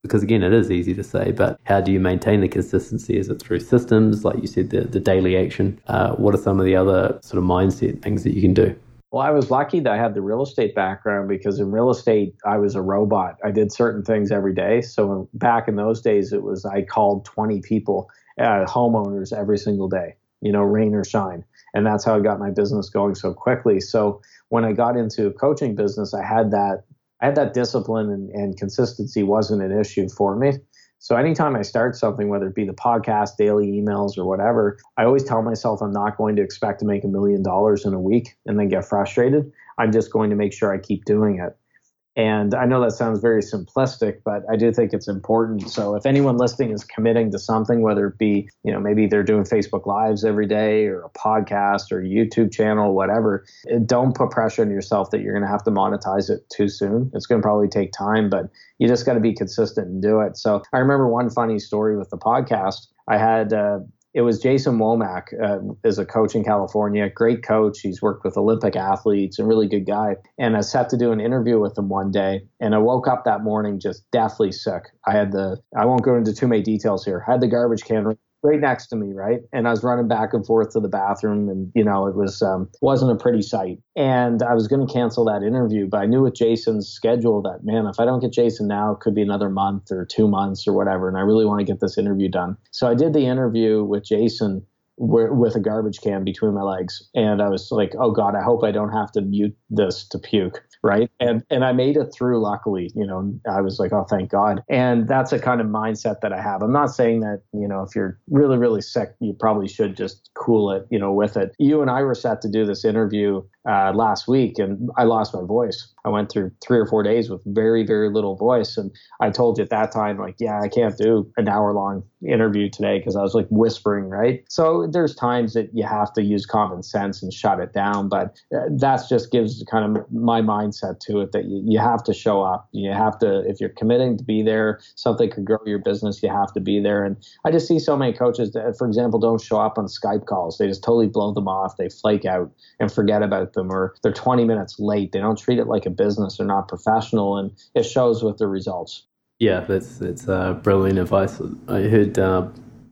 Because again, it is easy to say, but how do you maintain the consistency? Is it through systems, like you said, the, the daily action? Uh, what are some of the other sort of mindset things that you can do? Well, I was lucky that I had the real estate background because in real estate, I was a robot. I did certain things every day. So back in those days, it was I called 20 people, uh, homeowners every single day, you know, rain or shine And that's how I got my business going so quickly. So when I got into coaching business, I had that I had that discipline and, and consistency wasn't an issue for me. So anytime I start something, whether it be the podcast, daily emails, or whatever, I always tell myself I'm not going to expect to make a million dollars in a week and then get frustrated. I'm just going to make sure I keep doing it. And I know that sounds very simplistic, but I do think it's important. So if anyone listening is committing to something, whether it be, you know, maybe they're doing Facebook Lives every day or a podcast or a YouTube channel, whatever, don't put pressure on yourself that you're going to have to monetize it too soon. It's going to probably take time, but you just got to be consistent and do it. So I remember one funny story with the podcast. I had uh, it was Jason Womack, uh, is a coach in California, great coach. He's worked with Olympic athletes, a really good guy. And I set to do an interview with him one day, and I woke up that morning just deathly sick. I had the, I won't go into too many details here. I had the garbage can right next to me, right? And I was running back and forth to the bathroom, and you know, it was um, wasn't a pretty sight. And I was going to cancel that interview, but I knew with Jason's schedule that man, if I don't get Jason now, it could be another month or two months or whatever. And I really want to get this interview done. So I did the interview with Jason with a garbage can between my legs, and I was like, "Oh God, I hope I don't have to mute this to puke." Right? And and I made it through. Luckily, you know, I was like, oh, thank God. And that's a kind of mindset that I have. I'm not saying that you know if you're really really sick, you probably should just cool it, you know, with it. You and I were set to do this interview uh, last week, and I lost my voice. I went through three or four days with very very little voice, and I told you at that time, like, yeah, I can't do an hour long interview today because I was like whispering, right? So there's times that you have to use common sense and shut it down, but uh, that's just gives kind of my mindset to it that you, you have to show up. You have to, if you're committing to be there, something could grow your business, you have to be there. And I just see so many coaches that, for example, don't show up on Skype calls. They just totally blow them off. They flake out and forget about them, or they're 20 minutes late. They don't treat it like a business. They're not professional, and it shows with the results. Yeah, that's it's uh, brilliant advice. I heard uh,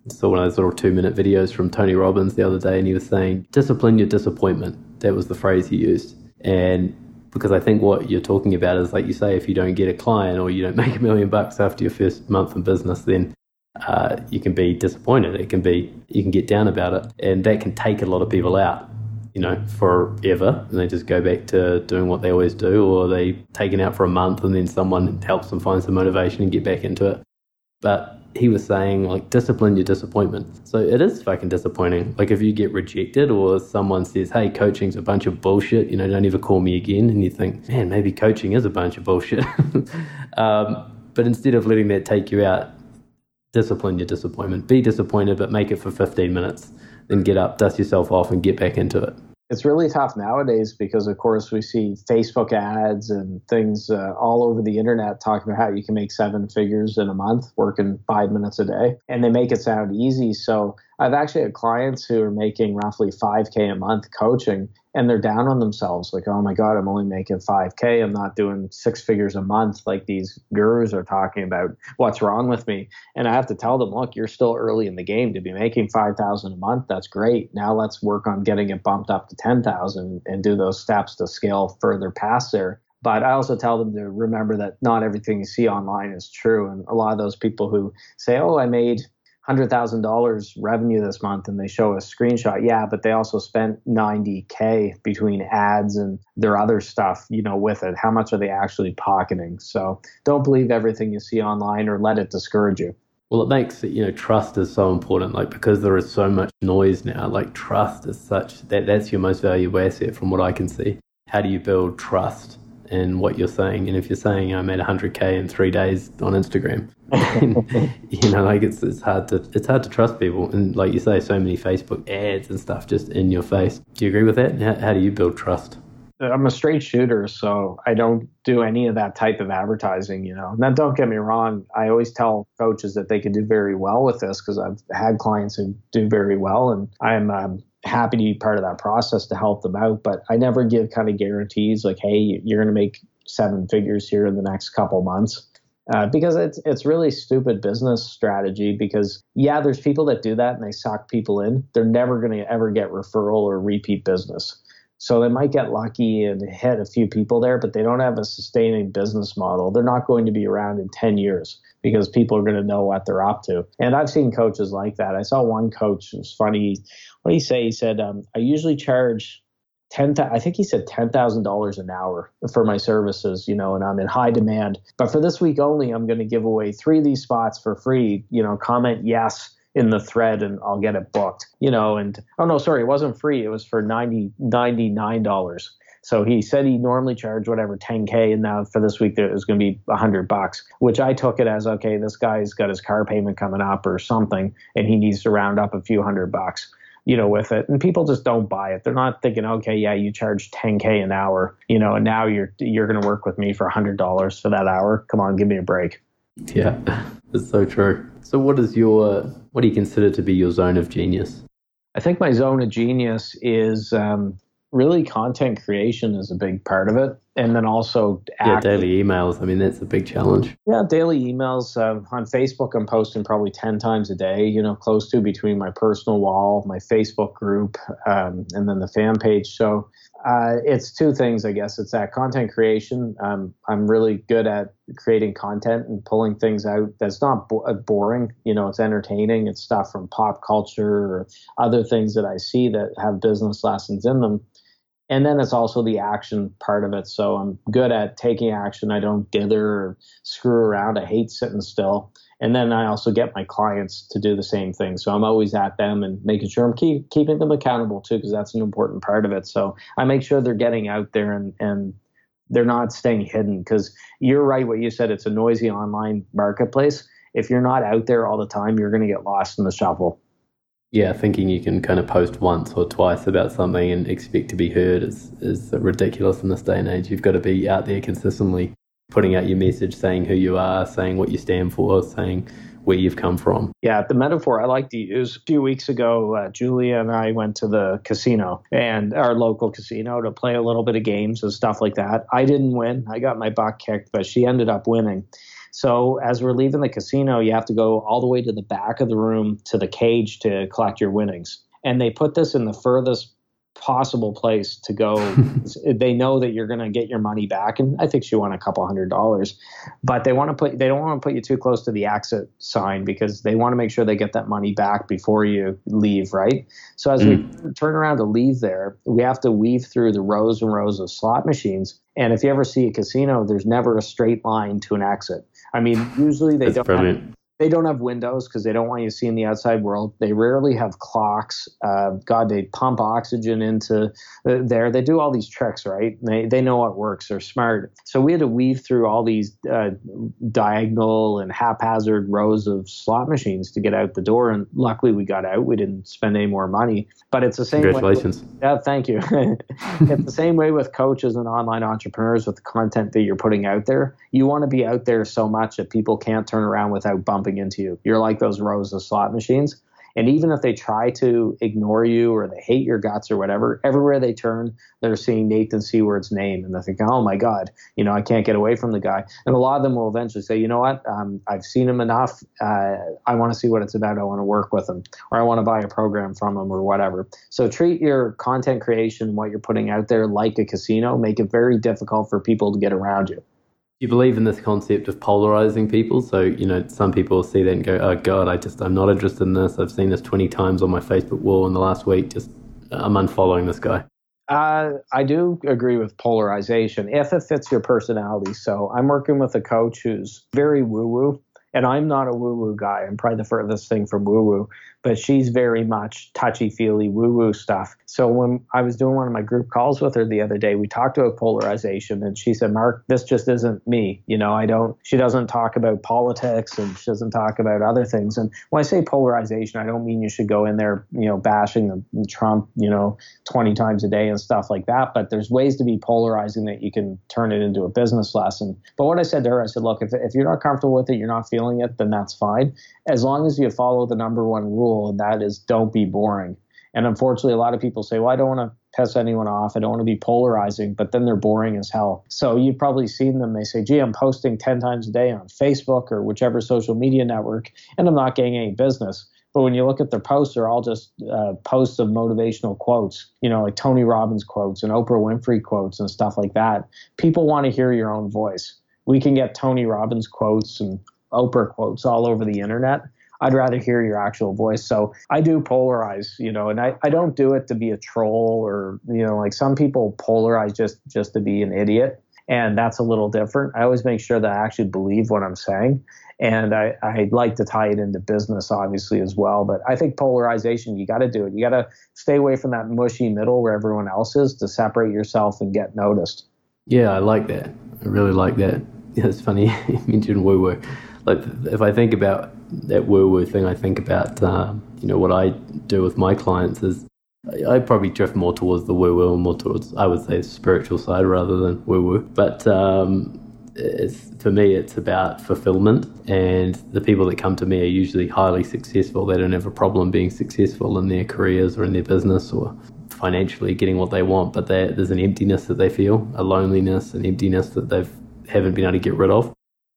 saw one of those little two minute videos from Tony Robbins the other day, and he was saying, "Discipline your disappointment." That was the phrase he used, and because I think what you're talking about is like you say, if you don't get a client or you don't make a million bucks after your first month in business, then uh, you can be disappointed. It can be you can get down about it, and that can take a lot of people out you know, forever and they just go back to doing what they always do, or they take it out for a month and then someone helps them find some motivation and get back into it. But he was saying, like, discipline your disappointment. So it is fucking disappointing. Like, if you get rejected or someone says, hey, coaching's a bunch of bullshit, you know, don't ever call me again, and you think, man, maybe coaching is a bunch of bullshit. um, but instead of letting that take you out, discipline your disappointment. Be disappointed, but make it for 15 minutes then get up, dust yourself off, and get back into it. It's really tough nowadays because, of course, we see Facebook ads and things uh, all over the internet talking about how you can make seven figures in a month working five minutes a day. And they make it sound easy. So I've actually had clients who are making roughly 5K a month coaching and they're down on themselves like, oh my God, I'm only making 5K. I'm not doing six figures a month like these gurus are talking about. What's wrong with me? And I have to tell them, look, you're still early in the game to be making 5,000 a month. That's great. Now let's work on getting it bumped up to 10,000 and do those steps to scale further past there. But I also tell them to remember that not everything you see online is true. And a lot of those people who say, oh, I made $100,000 revenue this month and they show a screenshot. Yeah, but they also spent 90K between ads and their other stuff, you know, with it. How much are they actually pocketing? So don't believe everything you see online or let it discourage you. Well, it makes it, you know, trust is so important. Like, because there is so much noise now, like, trust is such that that's your most valuable asset from what I can see. How do you build trust? In what you're saying. And if you're saying I made 100k in three days on Instagram, you know, like it's it's hard to it's hard to trust people. And like you say, so many Facebook ads and stuff just in your face. Do you agree with that? How, how do you build trust? I'm a straight shooter, so I don't do any of that type of advertising, you know. Now, don't get me wrong. I always tell coaches that they can do very well with this because I've had clients who do very well, and I'm um, happy to be part of that process to help them out. But I never give kind of guarantees like, hey, you're going to make seven figures here in the next couple months. Uh, because it's it's really stupid business strategy. Because yeah, there's people that do that and they sock people in. They're never going to ever get referral or repeat business. So they might get lucky and hit a few people there, but they don't have a sustaining business model. They're not going to be around in 10 years because people are going to know what they're up to. And I've seen coaches like that. I saw one coach, it was funny. What did he say? He said, um, I usually charge ten. I think he said ten thousand dollars an hour for my services. You know, and I'm in high demand. But for this week only, I'm going to give away three of these spots for free. You know, comment yes in the thread and I'll get it booked. You know, and oh no, sorry, it wasn't free. It was for 90 dollars. So he said he normally charged whatever 10k, and now for this week it was going to be 100 bucks, which I took it as okay, this guy's got his car payment coming up or something, and he needs to round up a few hundred bucks you know, with it. And people just don't buy it. They're not thinking, okay, yeah, you charge 10k an hour, you know, and now you're you're going to work with me for $100 for that hour. Come on, give me a break. Yeah, that's so true. So, what is your what do you consider to be your zone of genius? I think my zone of genius is um, really content creation is a big part of it and then also yeah, daily emails i mean that's a big challenge. Yeah daily emails uh, on facebook i'm posting probably 10 times a day you know close to between my personal wall my facebook group um, and then the fan page. So uh, it's two things i guess. It's that content creation. Um, i'm really good at creating content and pulling things out that's not bo- uh, boring. You know it's entertaining. It's stuff from pop culture or other things that i see that have business lessons in them and then it's also the action part of it. So I'm good at taking action. I don't dither or screw around. I hate sitting still. And then I also get my clients to do the same thing. So I'm always at them and making sure I'm keep, keeping them accountable too, because that's an important part of it. So I make sure they're getting out there and, and they're not staying hidden because you're right. What you said, it's a noisy online marketplace. If you're not out there all the time, you're going to get lost in the shuffle yeah, thinking you can kind of post once or twice about something and expect to be heard is, is ridiculous in this day and age. You've got to be out there consistently putting out your message, saying who you are, saying what you stand for, saying where you've come from. Yeah, the metaphor I like to use. A few weeks ago, uh, Julia and I went to the casino and our local casino to play a little bit of games and stuff like that. I didn't win. I got my butt kicked, but she ended up winning. So as we're leaving the casino, you have to go all the way to the back of the room to the cage to collect your winnings. And they put this in the furthest possible place to go. they know that you're going to get your money back, and I think she won a couple hundred dollars. But they want to put they don't want to put you too close to the exit sign because they want to make sure they get that money back before you leave, right? So as mm. we turn around to leave there, we have to weave through the rows and rows of slot machines. And if you ever see a casino, there's never a straight line to an exit. I mean, usually they That's don't. Have, they don't have windows because they don't want you seeing the outside world. They rarely have clocks. Uh, God, they pump oxygen into uh, there. They do all these tricks, right? They they know what works. They're smart. So we had to weave through all these uh, diagonal and haphazard rows of slot machines to get out the door. And luckily, we got out. We didn't spend any more money. But it's the same. Congratulations. Way with, yeah, thank you. it's the same way with coaches and online entrepreneurs with the content that you're putting out there. You want to be out there so much that people can't turn around without bumping into you. You're like those rows of slot machines. And even if they try to ignore you or they hate your guts or whatever, everywhere they turn, they're seeing Nathan Seward's name and they're thinking, oh my God, you know, I can't get away from the guy. And a lot of them will eventually say, you know what, um, I've seen him enough. Uh, I want to see what it's about. I want to work with him or I want to buy a program from him or whatever. So treat your content creation, what you're putting out there, like a casino. Make it very difficult for people to get around you you believe in this concept of polarizing people? So, you know, some people see that and go, oh, God, I just, I'm not interested in this. I've seen this 20 times on my Facebook wall in the last week. Just, I'm unfollowing this guy. Uh, I do agree with polarization if it fits your personality. So I'm working with a coach who's very woo woo, and I'm not a woo woo guy. I'm probably the furthest thing from woo woo but she's very much touchy feely woo woo stuff. So when I was doing one of my group calls with her the other day, we talked about polarization and she said, Marc, this just isn't me. You know, I don't, she doesn't talk about politics and she doesn't talk about other things. And when I say polarization, I don't mean you should go in there, you know, bashing Trump, you know, 20 times a day and stuff like that. But there's ways to be polarizing that you can turn it into a business lesson. But what I said to her, I said, look, if, if you're not comfortable with it, you're not feeling it, then that's fine. As long as you follow the number one rule and that is don't be boring. And unfortunately, a lot of people say, well, I don't want to piss anyone off. I don't want to be polarizing, but then they're boring as hell. So you've probably seen them. They say, gee, I'm posting 10 times a day on Facebook or whichever social media network, and I'm not getting any business. But when you look at their posts, they're all just uh, posts of motivational quotes, you know, like Tony Robbins quotes and Oprah Winfrey quotes and stuff like that. People want to hear your own voice. We can get Tony Robbins quotes and Oprah quotes all over the internet. I'd rather hear your actual voice. So I do polarize, you know, and I, I don't do it to be a troll or, you know, like some people polarize just just to be an idiot. And that's a little different. I always make sure that I actually believe what I'm saying. And I, I like to tie it into business, obviously, as well. But I think polarization, you got to do it. You got to stay away from that mushy middle where everyone else is to separate yourself and get noticed. Yeah, I like that. I really like that. Yeah, it's funny you mentioned woo woo. Like, if I think about that woo woo thing, I think about, uh, you know, what I do with my clients is I probably drift more towards the woo woo and more towards, I would say, spiritual side rather than woo woo. But um, for me, it's about fulfillment. And the people that come to me are usually highly successful. They don't have a problem being successful in their careers or in their business or financially getting what they want. But there's an emptiness that they feel, a loneliness, an emptiness that they've haven't been able to get rid of.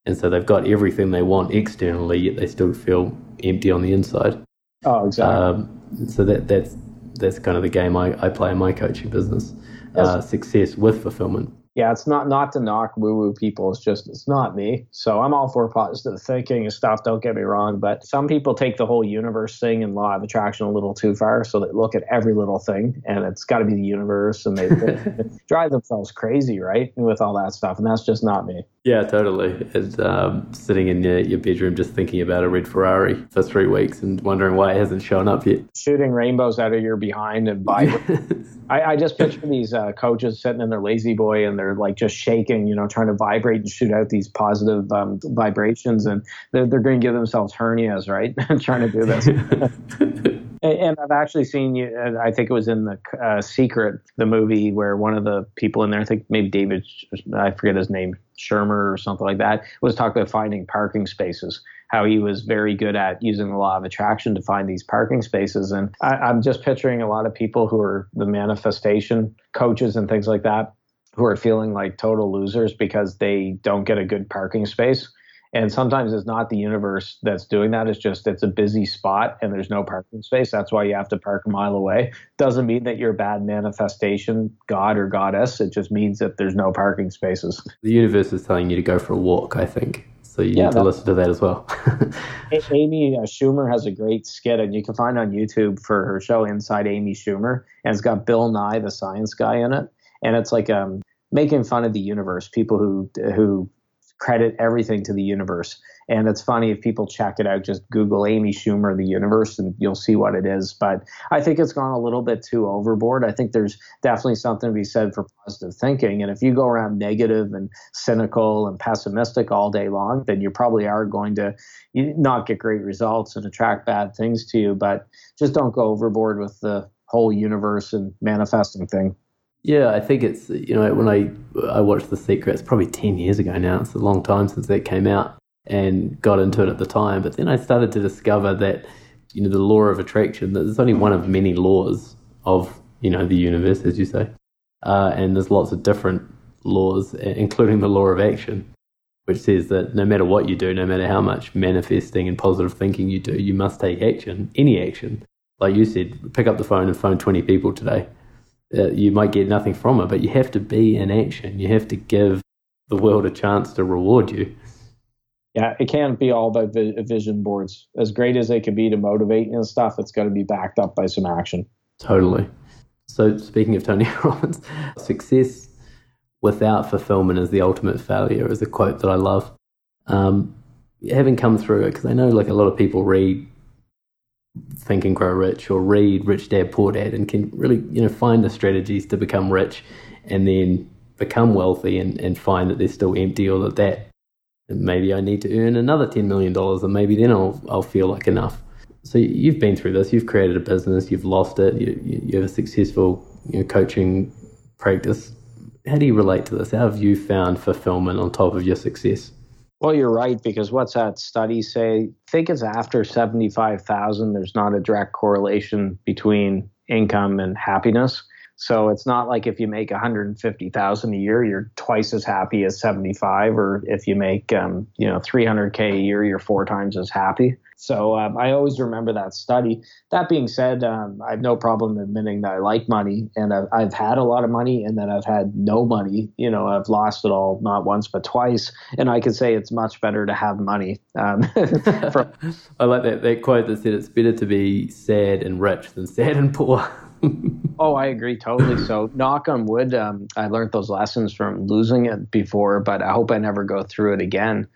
And so they've got everything they want externally, yet they still feel empty on the inside. Oh, exactly. Um, so that that's that's kind of the game I, I play in my coaching business. Uh, success with fulfillment yeah, it's not not to knock woo woo people. It's just it's not me. So I'm all for positive thinking and stuff. Don't get me wrong, but some people take the whole universe thing and law of attraction a little too far. So they look at every little thing and it's got to be the universe, and they, they drive themselves crazy, right, with all that stuff. And that's just not me. Yeah, totally. It's um, sitting in your, your bedroom just thinking about a red Ferrari for three weeks and wondering why it hasn't shown up yet. Shooting rainbows out of your behind and vibrating. I, I, just picture these uh, coaches sitting in their lazy boy and they're like just shaking, you know, trying to vibrate and shoot out these positive um, vibrations, and they're, they're going to give themselves hernias, right? trying to do this. And I've actually seen you. I think it was in the uh, Secret, the movie, where one of the people in there, I think maybe David, I forget his name, Schwimmer or something like that, was talking about finding parking spaces. How he was very good at using the law of attraction to find these parking spaces. And I, I'm just picturing a lot of people who are the manifestation coaches and things like that, who are feeling like total losers because they don't get a good parking space and sometimes it's not the universe that's doing that. It's just it's a busy spot and there's no parking space. That's why you have to park a mile away. Doesn't mean that you're a bad manifestation, god or goddess. It just means that there's no parking spaces. The universe is telling you to go for a walk, I think. So you yeah, need to listen to that as well. Amy uh, Schumer has a great skit, and you can find on YouTube for her show Inside Amy Schumer, and it's got Bill Nye, the science guy, in it, and it's like um, making fun of the universe. People who who credit everything to the universe. And it's funny if people check it out, just Google Amy Schumer, the universe, and you'll see what it is. But I think it's gone a little bit too overboard. I think there's definitely something to be said for positive thinking. And if you go around negative and cynical and pessimistic all day long, then you probably are going to not get great results and attract bad things to you. But just don't go overboard with the whole universe and manifesting thing. Yeah, I think it's you know when I I watched The Secret, it's probably ten years ago now. It's a long time since that came out, and got into it at the time. But then I started to discover that you know the law of attraction. That there's only one of many laws of you know the universe, as you say, uh, and there's lots of different laws, including the law of action, which says that no matter what you do, no matter how much manifesting and positive thinking you do, you must take action, any action. Like you said, pick up the phone and phone 20 people today uh, you might get nothing from it, but you have to be in action. You have to give the world a chance to reward you. Yeah, it can't be all about vision boards. As great as they can be to motivate and stuff, it's got to be backed up by some action. Totally. So, speaking of Tony Robbins, success without fulfillment is the ultimate failure, is a quote that I love. Um, having come through it, because I know like a lot of people read Think and Grow Rich or read Rich Dad Poor Dad and can really, you know, find the strategies to become rich and then become wealthy and, and find that they're still empty or that that maybe I need to earn another $10 million and maybe then I'll, I'll feel like enough. So you've been through this, you've created a business, you've lost it, you, you have a successful you know, coaching practice. How do you relate to this? How have you found fulfillment on top of your success? Well, you're right because what's that study say? I think it's after 75,000 there's not a direct correlation between income and happiness. So it's not like if you make 150,000 a year, you're twice as happy as 75, or if you make um, you know 300k a year, you're four times as happy. So um, I always remember that study. That being said, um, I have no problem admitting that I like money, and I've, I've, had a lot of money, and then I've had no money. You know, I've lost it all not once but twice, and I can say it's much better to have money. Um, from- I like that that quote that said it's better to be sad and rich than sad and poor. oh, I agree totally. So, knock on wood, um, I learned those lessons from losing it before, but I hope I never go through it again.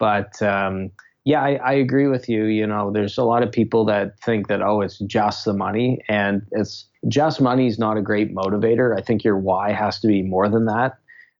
But um, yeah, I, I, agree with you. You know, there's a lot of people that think that, oh, it's just the money. And it's just money is not a great motivator. I think your why has to be more than that.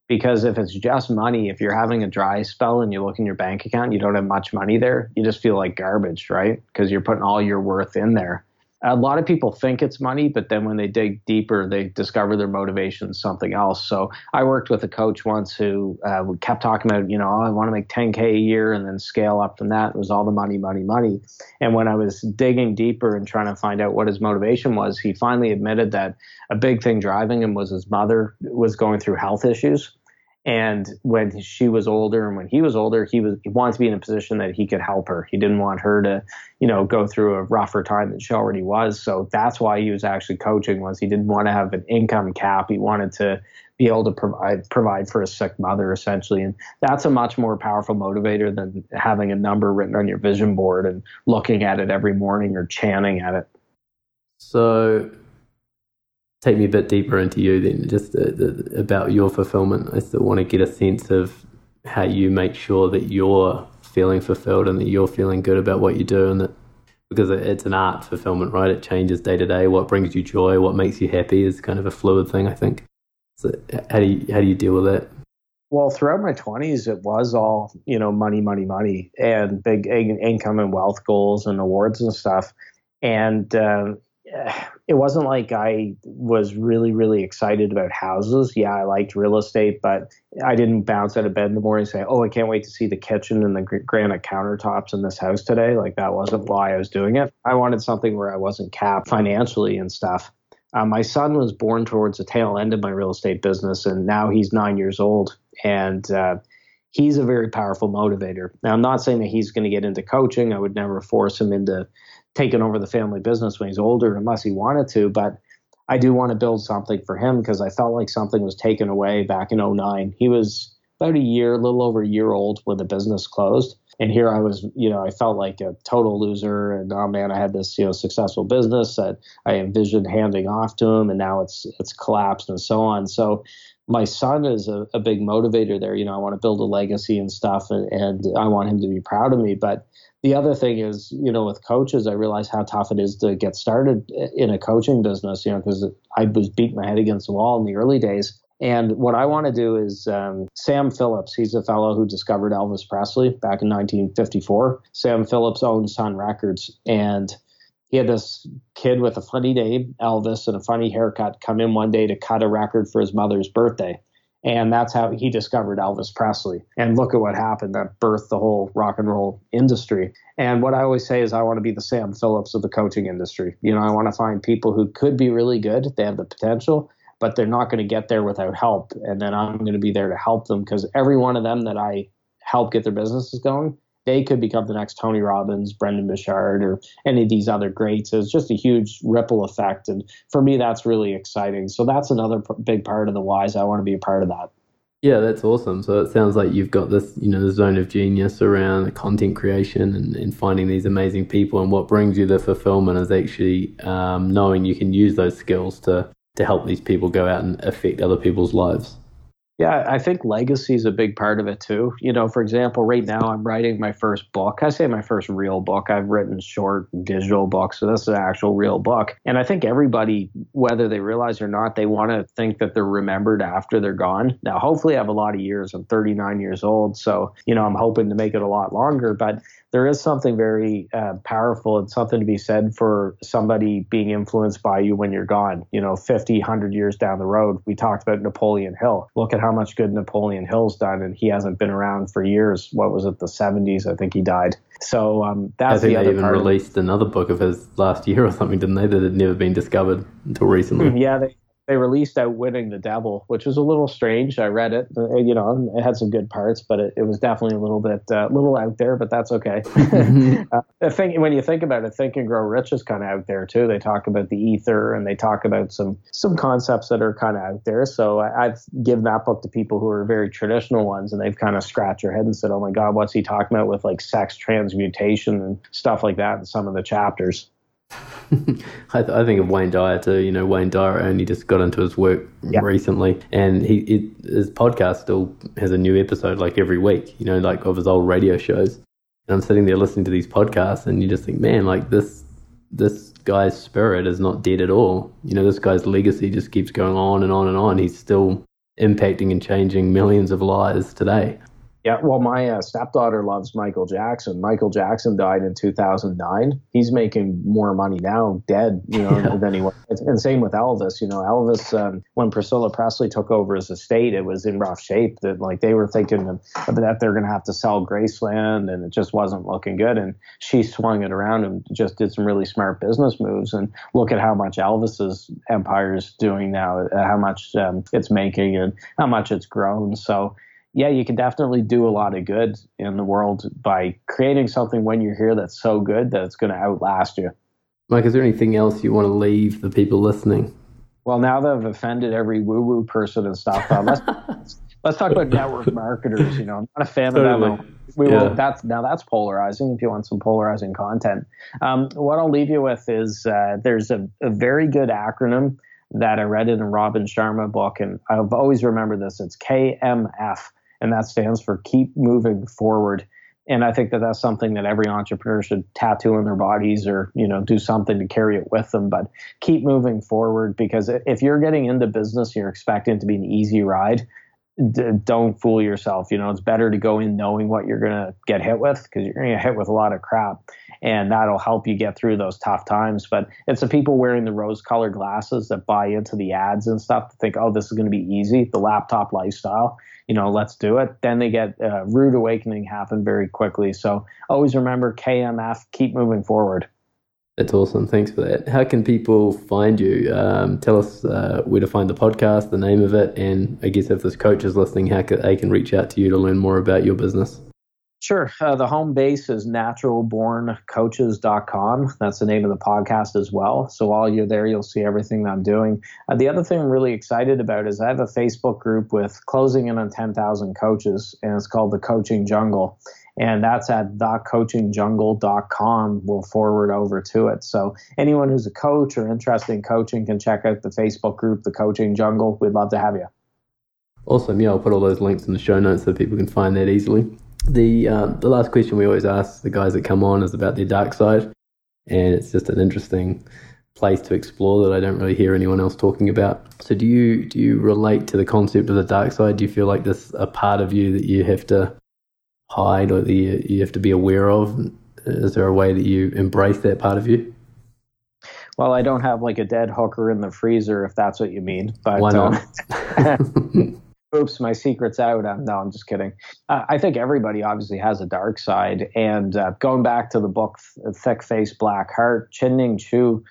Because if it's just money, if you're having a dry spell and you look in your bank account, you don't have much money there, you just feel like garbage, right? Because you're putting all your worth in there a lot of people think it's money, but then when they dig deeper, they discover their motivation is something else. So I worked with a coach once who uh, kept talking about, you know, oh, I want to make 10K a year and then scale up from that. It was all the money, money, money. And when I was digging deeper and trying to find out what his motivation was, he finally admitted that a big thing driving him was his mother was going through health issues and when she was older and when he was older, he was he wanted to be in a position that he could help her. He didn't want her to, you know, go through a rougher time than she already was. So that's why he was actually coaching was he didn't want to have an income cap. He wanted to be able to provide provide for a sick mother essentially. And that's a much more powerful motivator than having a number written on your vision board and looking at it every morning or chanting at it. So take me a bit deeper into you then, just the, the, about your fulfillment. I still want to get a sense of how you make sure that you're feeling fulfilled and that you're feeling good about what you do and that because it's an art fulfillment, right? It changes day to day. What brings you joy, what makes you happy is kind of a fluid thing, I think. So how do you, how do you deal with that? Well, throughout my 20s, it was all, you know, money, money, money and big income and wealth goals and awards and stuff. And, uh, it wasn't like I was really, really excited about houses. Yeah, I liked real estate, but I didn't bounce out of bed in the morning and say, "Oh, I can't wait to see the kitchen and the granite countertops in this house today." Like that wasn't why I was doing it. I wanted something where I wasn't capped financially and stuff. Uh, my son was born towards the tail end of my real estate business, and now he's nine years old, and uh, he's a very powerful motivator. Now, I'm not saying that he's going to get into coaching. I would never force him into taken over the family business when he's older unless he wanted to. But I do want to build something for him because I felt like something was taken away back in 09. He was about a year, a little over a year old when the business closed. And here I was, you know, I felt like a total loser. And oh man, I had this, you know, successful business that I envisioned handing off to him, and now it's it's collapsed and so on. So my son is a, a big motivator there. You know, I want to build a legacy and stuff, and, and I want him to be proud of me. But the other thing is, you know, with coaches, I realize how tough it is to get started in a coaching business, you know, because I was beating my head against the wall in the early days. And what I want to do is um, Sam Phillips, he's a fellow who discovered Elvis Presley back in 1954. Sam Phillips owned Sun Records. And he had this kid with a funny name, Elvis, and a funny haircut come in one day to cut a record for his mother's birthday. And that's how he discovered Elvis Presley. And look at what happened that birthed the whole rock and roll industry. And what I always say is, I want to be the Sam Phillips of the coaching industry. You know, I want to find people who could be really good, they have the potential, but they're not going to get there without help. And then I'm going to be there to help them because every one of them that I help get their businesses going they could become the next Tony Robbins, Brendon Burchard, or any of these other greats. It's just a huge ripple effect. And for me, that's really exciting. So that's another p- big part of the whys. I want to be a part of that. Yeah, that's awesome. So it sounds like you've got this, you know, the zone of genius around content creation and, and finding these amazing people. And what brings you the fulfillment is actually um, knowing you can use those skills to to help these people go out and affect other people's lives. Yeah, I think legacy is a big part of it too. You know, for example, right now I'm writing my first book. I say my first real book. I've written short digital books, so this is an actual real book. And I think everybody, whether they realize or not, they want to think that they're remembered after they're gone. Now, hopefully, I have a lot of years. I'm 39 years old, so you know I'm hoping to make it a lot longer. But there is something very uh, powerful and something to be said for somebody being influenced by you when you're gone. You know, 50, 100 years down the road. We talked about Napoleon Hill. Look at how much good Napoleon Hill's done, and he hasn't been around for years. What was it, the 70s? I think he died. So um, that's the they even part released another book of his last year or something, didn't they? That had never been discovered until recently. Yeah, they they released Outwitting the Devil, which was a little strange. I read it. You know, it had some good parts, but it, it was definitely a little bit, a uh, little out there, but that's okay. uh, I think when you think about it, Think and Grow Rich is kind of out there too. They talk about the ether and they talk about some some concepts that are kind of out there. So I, I've given that book to people who are very traditional ones, and they've kind of scratched their head and said, "Oh my God, what's he talking about with like sex transmutation and stuff like that?" In some of the chapters. I, th- I, think of Wayne Dyer too. You know, Wayne Dyer only just got into his work yeah. recently, and he it, his podcast still has a new episode like every week. You know, like of his old radio shows. And I'm sitting there listening to these podcasts, and you just think, man, like this this guy's spirit is not dead at all. You know, this guy's legacy just keeps going on and on and on. He's still impacting and changing millions of lives today. Yeah, well, my uh, stepdaughter loves Michael Jackson. Michael Jackson died in 2009. He's making more money now, dead, you know, yeah. than he was. And same with Elvis. You know, Elvis, um, when Priscilla Presley took over his estate, it was in rough shape. That like they were thinking of, that they're going to have to sell Graceland, and it just wasn't looking good. And she swung it around and just did some really smart business moves. And look at how much Elvis's empire is doing now, how much um, it's making, and how much it's grown. So yeah, you can definitely do a lot of good in the world by creating something when you're here that's so good that it's going to outlast you. Mike, is there anything else you want to leave the people listening? Well, now that I've offended every woo woo person and stuff, um, let's, let's talk about network marketers. You know, I'm not a fan totally. of that. We yeah. will. That's now that's polarizing. If you want some polarizing content, um, what I'll leave you with is uh, there's a, a very good acronym that I read in a Robin Sharma book, and I've always remembered this. It's KMF and that stands for keep moving forward. And I think that that's something that every entrepreneur should tattoo on their bodies or, you know, do something to carry it with them. But keep moving forward because if you're getting into business, you're expecting to be an easy ride. D- don't fool yourself. You know, it's better to go in knowing what you're going to get hit with because you're going to get hit with a lot of crap and that'll help you get through those tough times. But it's the people wearing the rose colored glasses that buy into the ads and stuff to think, oh, this is going to be easy, the laptop lifestyle you know, let's do it. Then they get a rude awakening happen very quickly. So always remember KMF, keep moving forward. That's awesome. Thanks for that. How can people find you? Um, tell us uh, where to find the podcast, the name of it, and I guess if this coach is listening, how can, they can reach out to you to learn more about your business. Sure. Uh, the home base is naturalborncoaches.com. That's the name of the podcast as well. So while you're there, you'll see everything that I'm doing. Uh, the other thing I'm really excited about is I have a Facebook group with closing in on 10,000 coaches, and it's called the Coaching Jungle. And that's at thecoachingjungle.com. We'll forward over to it. So anyone who's a coach or interested in coaching can check out the Facebook group, The Coaching Jungle. We'd love to have you. Awesome. Yeah, I'll put all those links in the show notes so people can find that easily the uh, the last question we always ask the guys that come on is about their dark side, and it's just an interesting place to explore that I don't really hear anyone else talking about. So, do you do you relate to the concept of the dark side? Do you feel like this a part of you that you have to hide or that you, you have to be aware of? Is there a way that you embrace that part of you? Well, I don't have like a dead hooker in the freezer, if that's what you mean. But why not? Um, oops, my secret's out. Um, no, I'm just kidding. Uh, I think everybody obviously has a dark side. And uh, going back to the book Thick Face Black Heart, Chin-Ning Chu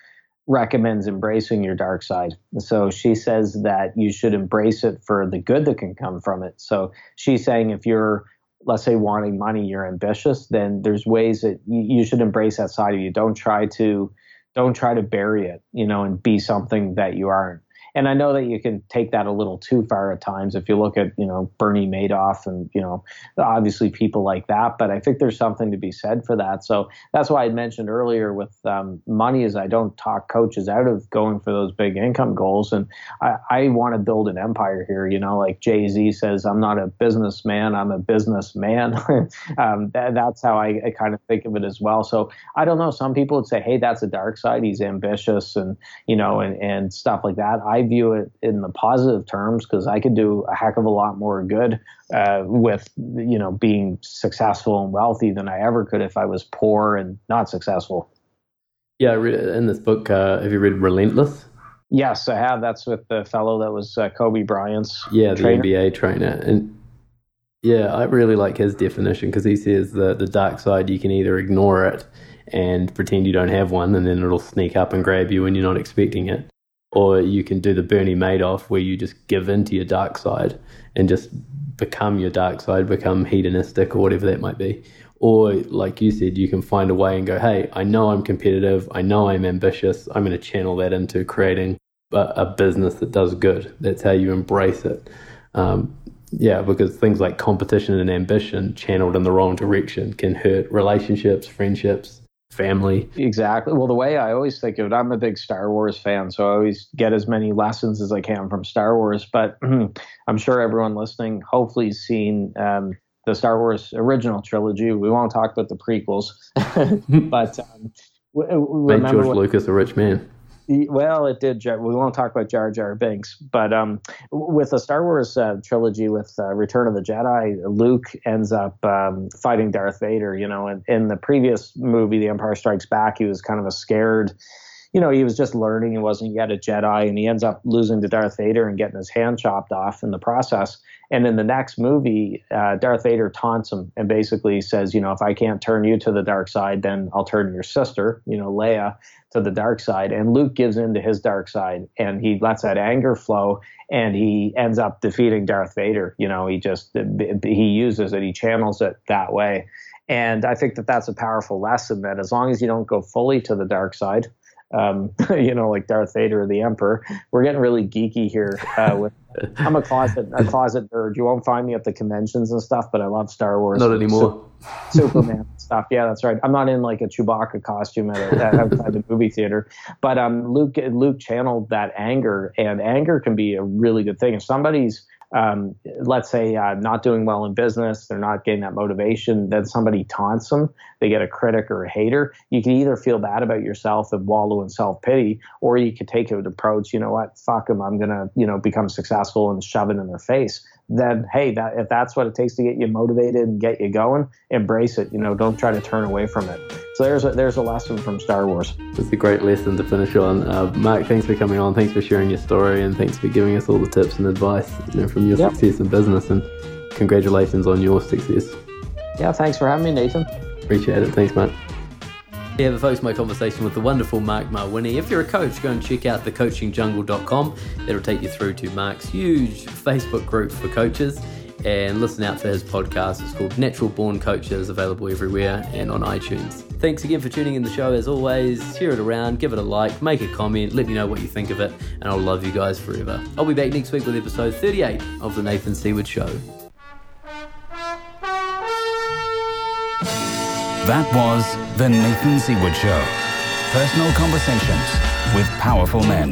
recommends embracing your dark side. So she says that you should embrace it for the good that can come from it. So she's saying if you're let's say wanting money, you're ambitious, then there's ways that you, you should embrace that side of you. Don't try to don't try to bury it, you know, and be something that you aren't and I know that you can take that a little too far at times if you look at, you know, Bernie Madoff and, you know, obviously people like that. But I think there's something to be said for that. So that's why I mentioned earlier with um, money is I don't talk coaches out of going for those big income goals. And I, I want to build an empire here. You know, like Jay Z says, I'm not a businessman, I'm a businessman. um, that, that's how I, I kind of think of it as well. So I don't know. Some people would say, hey, that's a dark side. He's ambitious and, you know, and, and stuff like that. I view it in the positive terms because I could do a heck of a lot more good uh, with you know being successful and wealthy than I ever could if I was poor and not successful. Yeah, in this book, uh, have you read Relentless? Yes, I have. That's with the fellow that was uh, Kobe Bryant's yeah, the trainer. NBA trainer, and yeah, I really like his definition because he says the the dark side you can either ignore it and pretend you don't have one, and then it'll sneak up and grab you when you're not expecting it, or you can do the Bernie Madoff where you just give into your dark side and just become your dark side, become hedonistic or whatever that might be. Or, like you said, you can find a way and go, hey, I know I'm competitive. I know I'm ambitious. I'm going to channel that into creating a, a business that does good. That's how you embrace it. Um, yeah, because things like competition and ambition channeled in the wrong direction can hurt relationships, friendships, family. Exactly. Well, the way I always think of it, I'm a big Star Wars fan, so I always get as many lessons as I can from Star Wars. But I'm sure everyone listening hopefully has seen um, the Star Wars original trilogy. We won't talk about the prequels, but um, remember George Lucas a rich man. Well, it did. We won't talk about Jar Jar Binks, but um, with the Star Wars uh, trilogy, with uh, Return of the Jedi, Luke ends up um, fighting Darth Vader. You know, in the previous movie, The Empire Strikes Back, he was kind of a scared. You know, he was just learning. He wasn't yet a Jedi, and he ends up losing to Darth Vader and getting his hand chopped off in the process. And in the next movie, uh, Darth Vader taunts him and basically says, you know, if I can't turn you to the dark side, then I'll turn your sister, you know, Leia, to the dark side. And Luke gives in to his dark side and he lets that anger flow and he ends up defeating Darth Vader. You know, he just, he uses it, he channels it that way. And I think that that's a powerful lesson that as long as you don't go fully to the dark side, um, you know, like Darth Vader or the Emperor. We're getting really geeky here. Uh, with I'm a closet a closet nerd. You won't find me at the conventions and stuff, but I love Star Wars. Not anymore. Superman stuff. Yeah, that's right. I'm not in like a Chewbacca costume at, a, at outside the movie theater, but um, Luke Luke channeled that anger, and anger can be a really good thing. If somebody's um, let's say uh, not doing well in business, they're not getting that motivation, then somebody taunts them, they get a critic or a hater. You can either feel bad about yourself and wallow in self pity, or you could take an approach, you know what, fuck them, I'm gonna, you know, become successful and shove it in their face. Then hey, that if that's what it takes to get you motivated and get you going, embrace it. You know, don't try to turn away from it. So there's a, there's a lesson from Star Wars. It's a great lesson to finish on. Uh, Marc, thanks for coming on. Thanks for sharing your story, and thanks for giving us all the tips and advice you know, from your yep. success in business. And congratulations on your success. Yeah, thanks for having me, Nathan. Appreciate it. Thanks, Marc. Yeah, but folks, my conversation with the wonderful Marc Mawhinney. If you're a coach, go and check out thecoachingjungle.com. It'll take you through to Marc's huge Facebook group for coaches and listen out for his podcast. It's called Natural Born Coaches, available everywhere and on iTunes. Thanks again for tuning in the show as always. Share it around, give it a like, make a comment, let me know what you think of it, and I'll love you guys forever. I'll be back next week with episode 38 of The Nathan Seaward Show. That was The Nathan Seaward Show. Personal conversations with powerful men.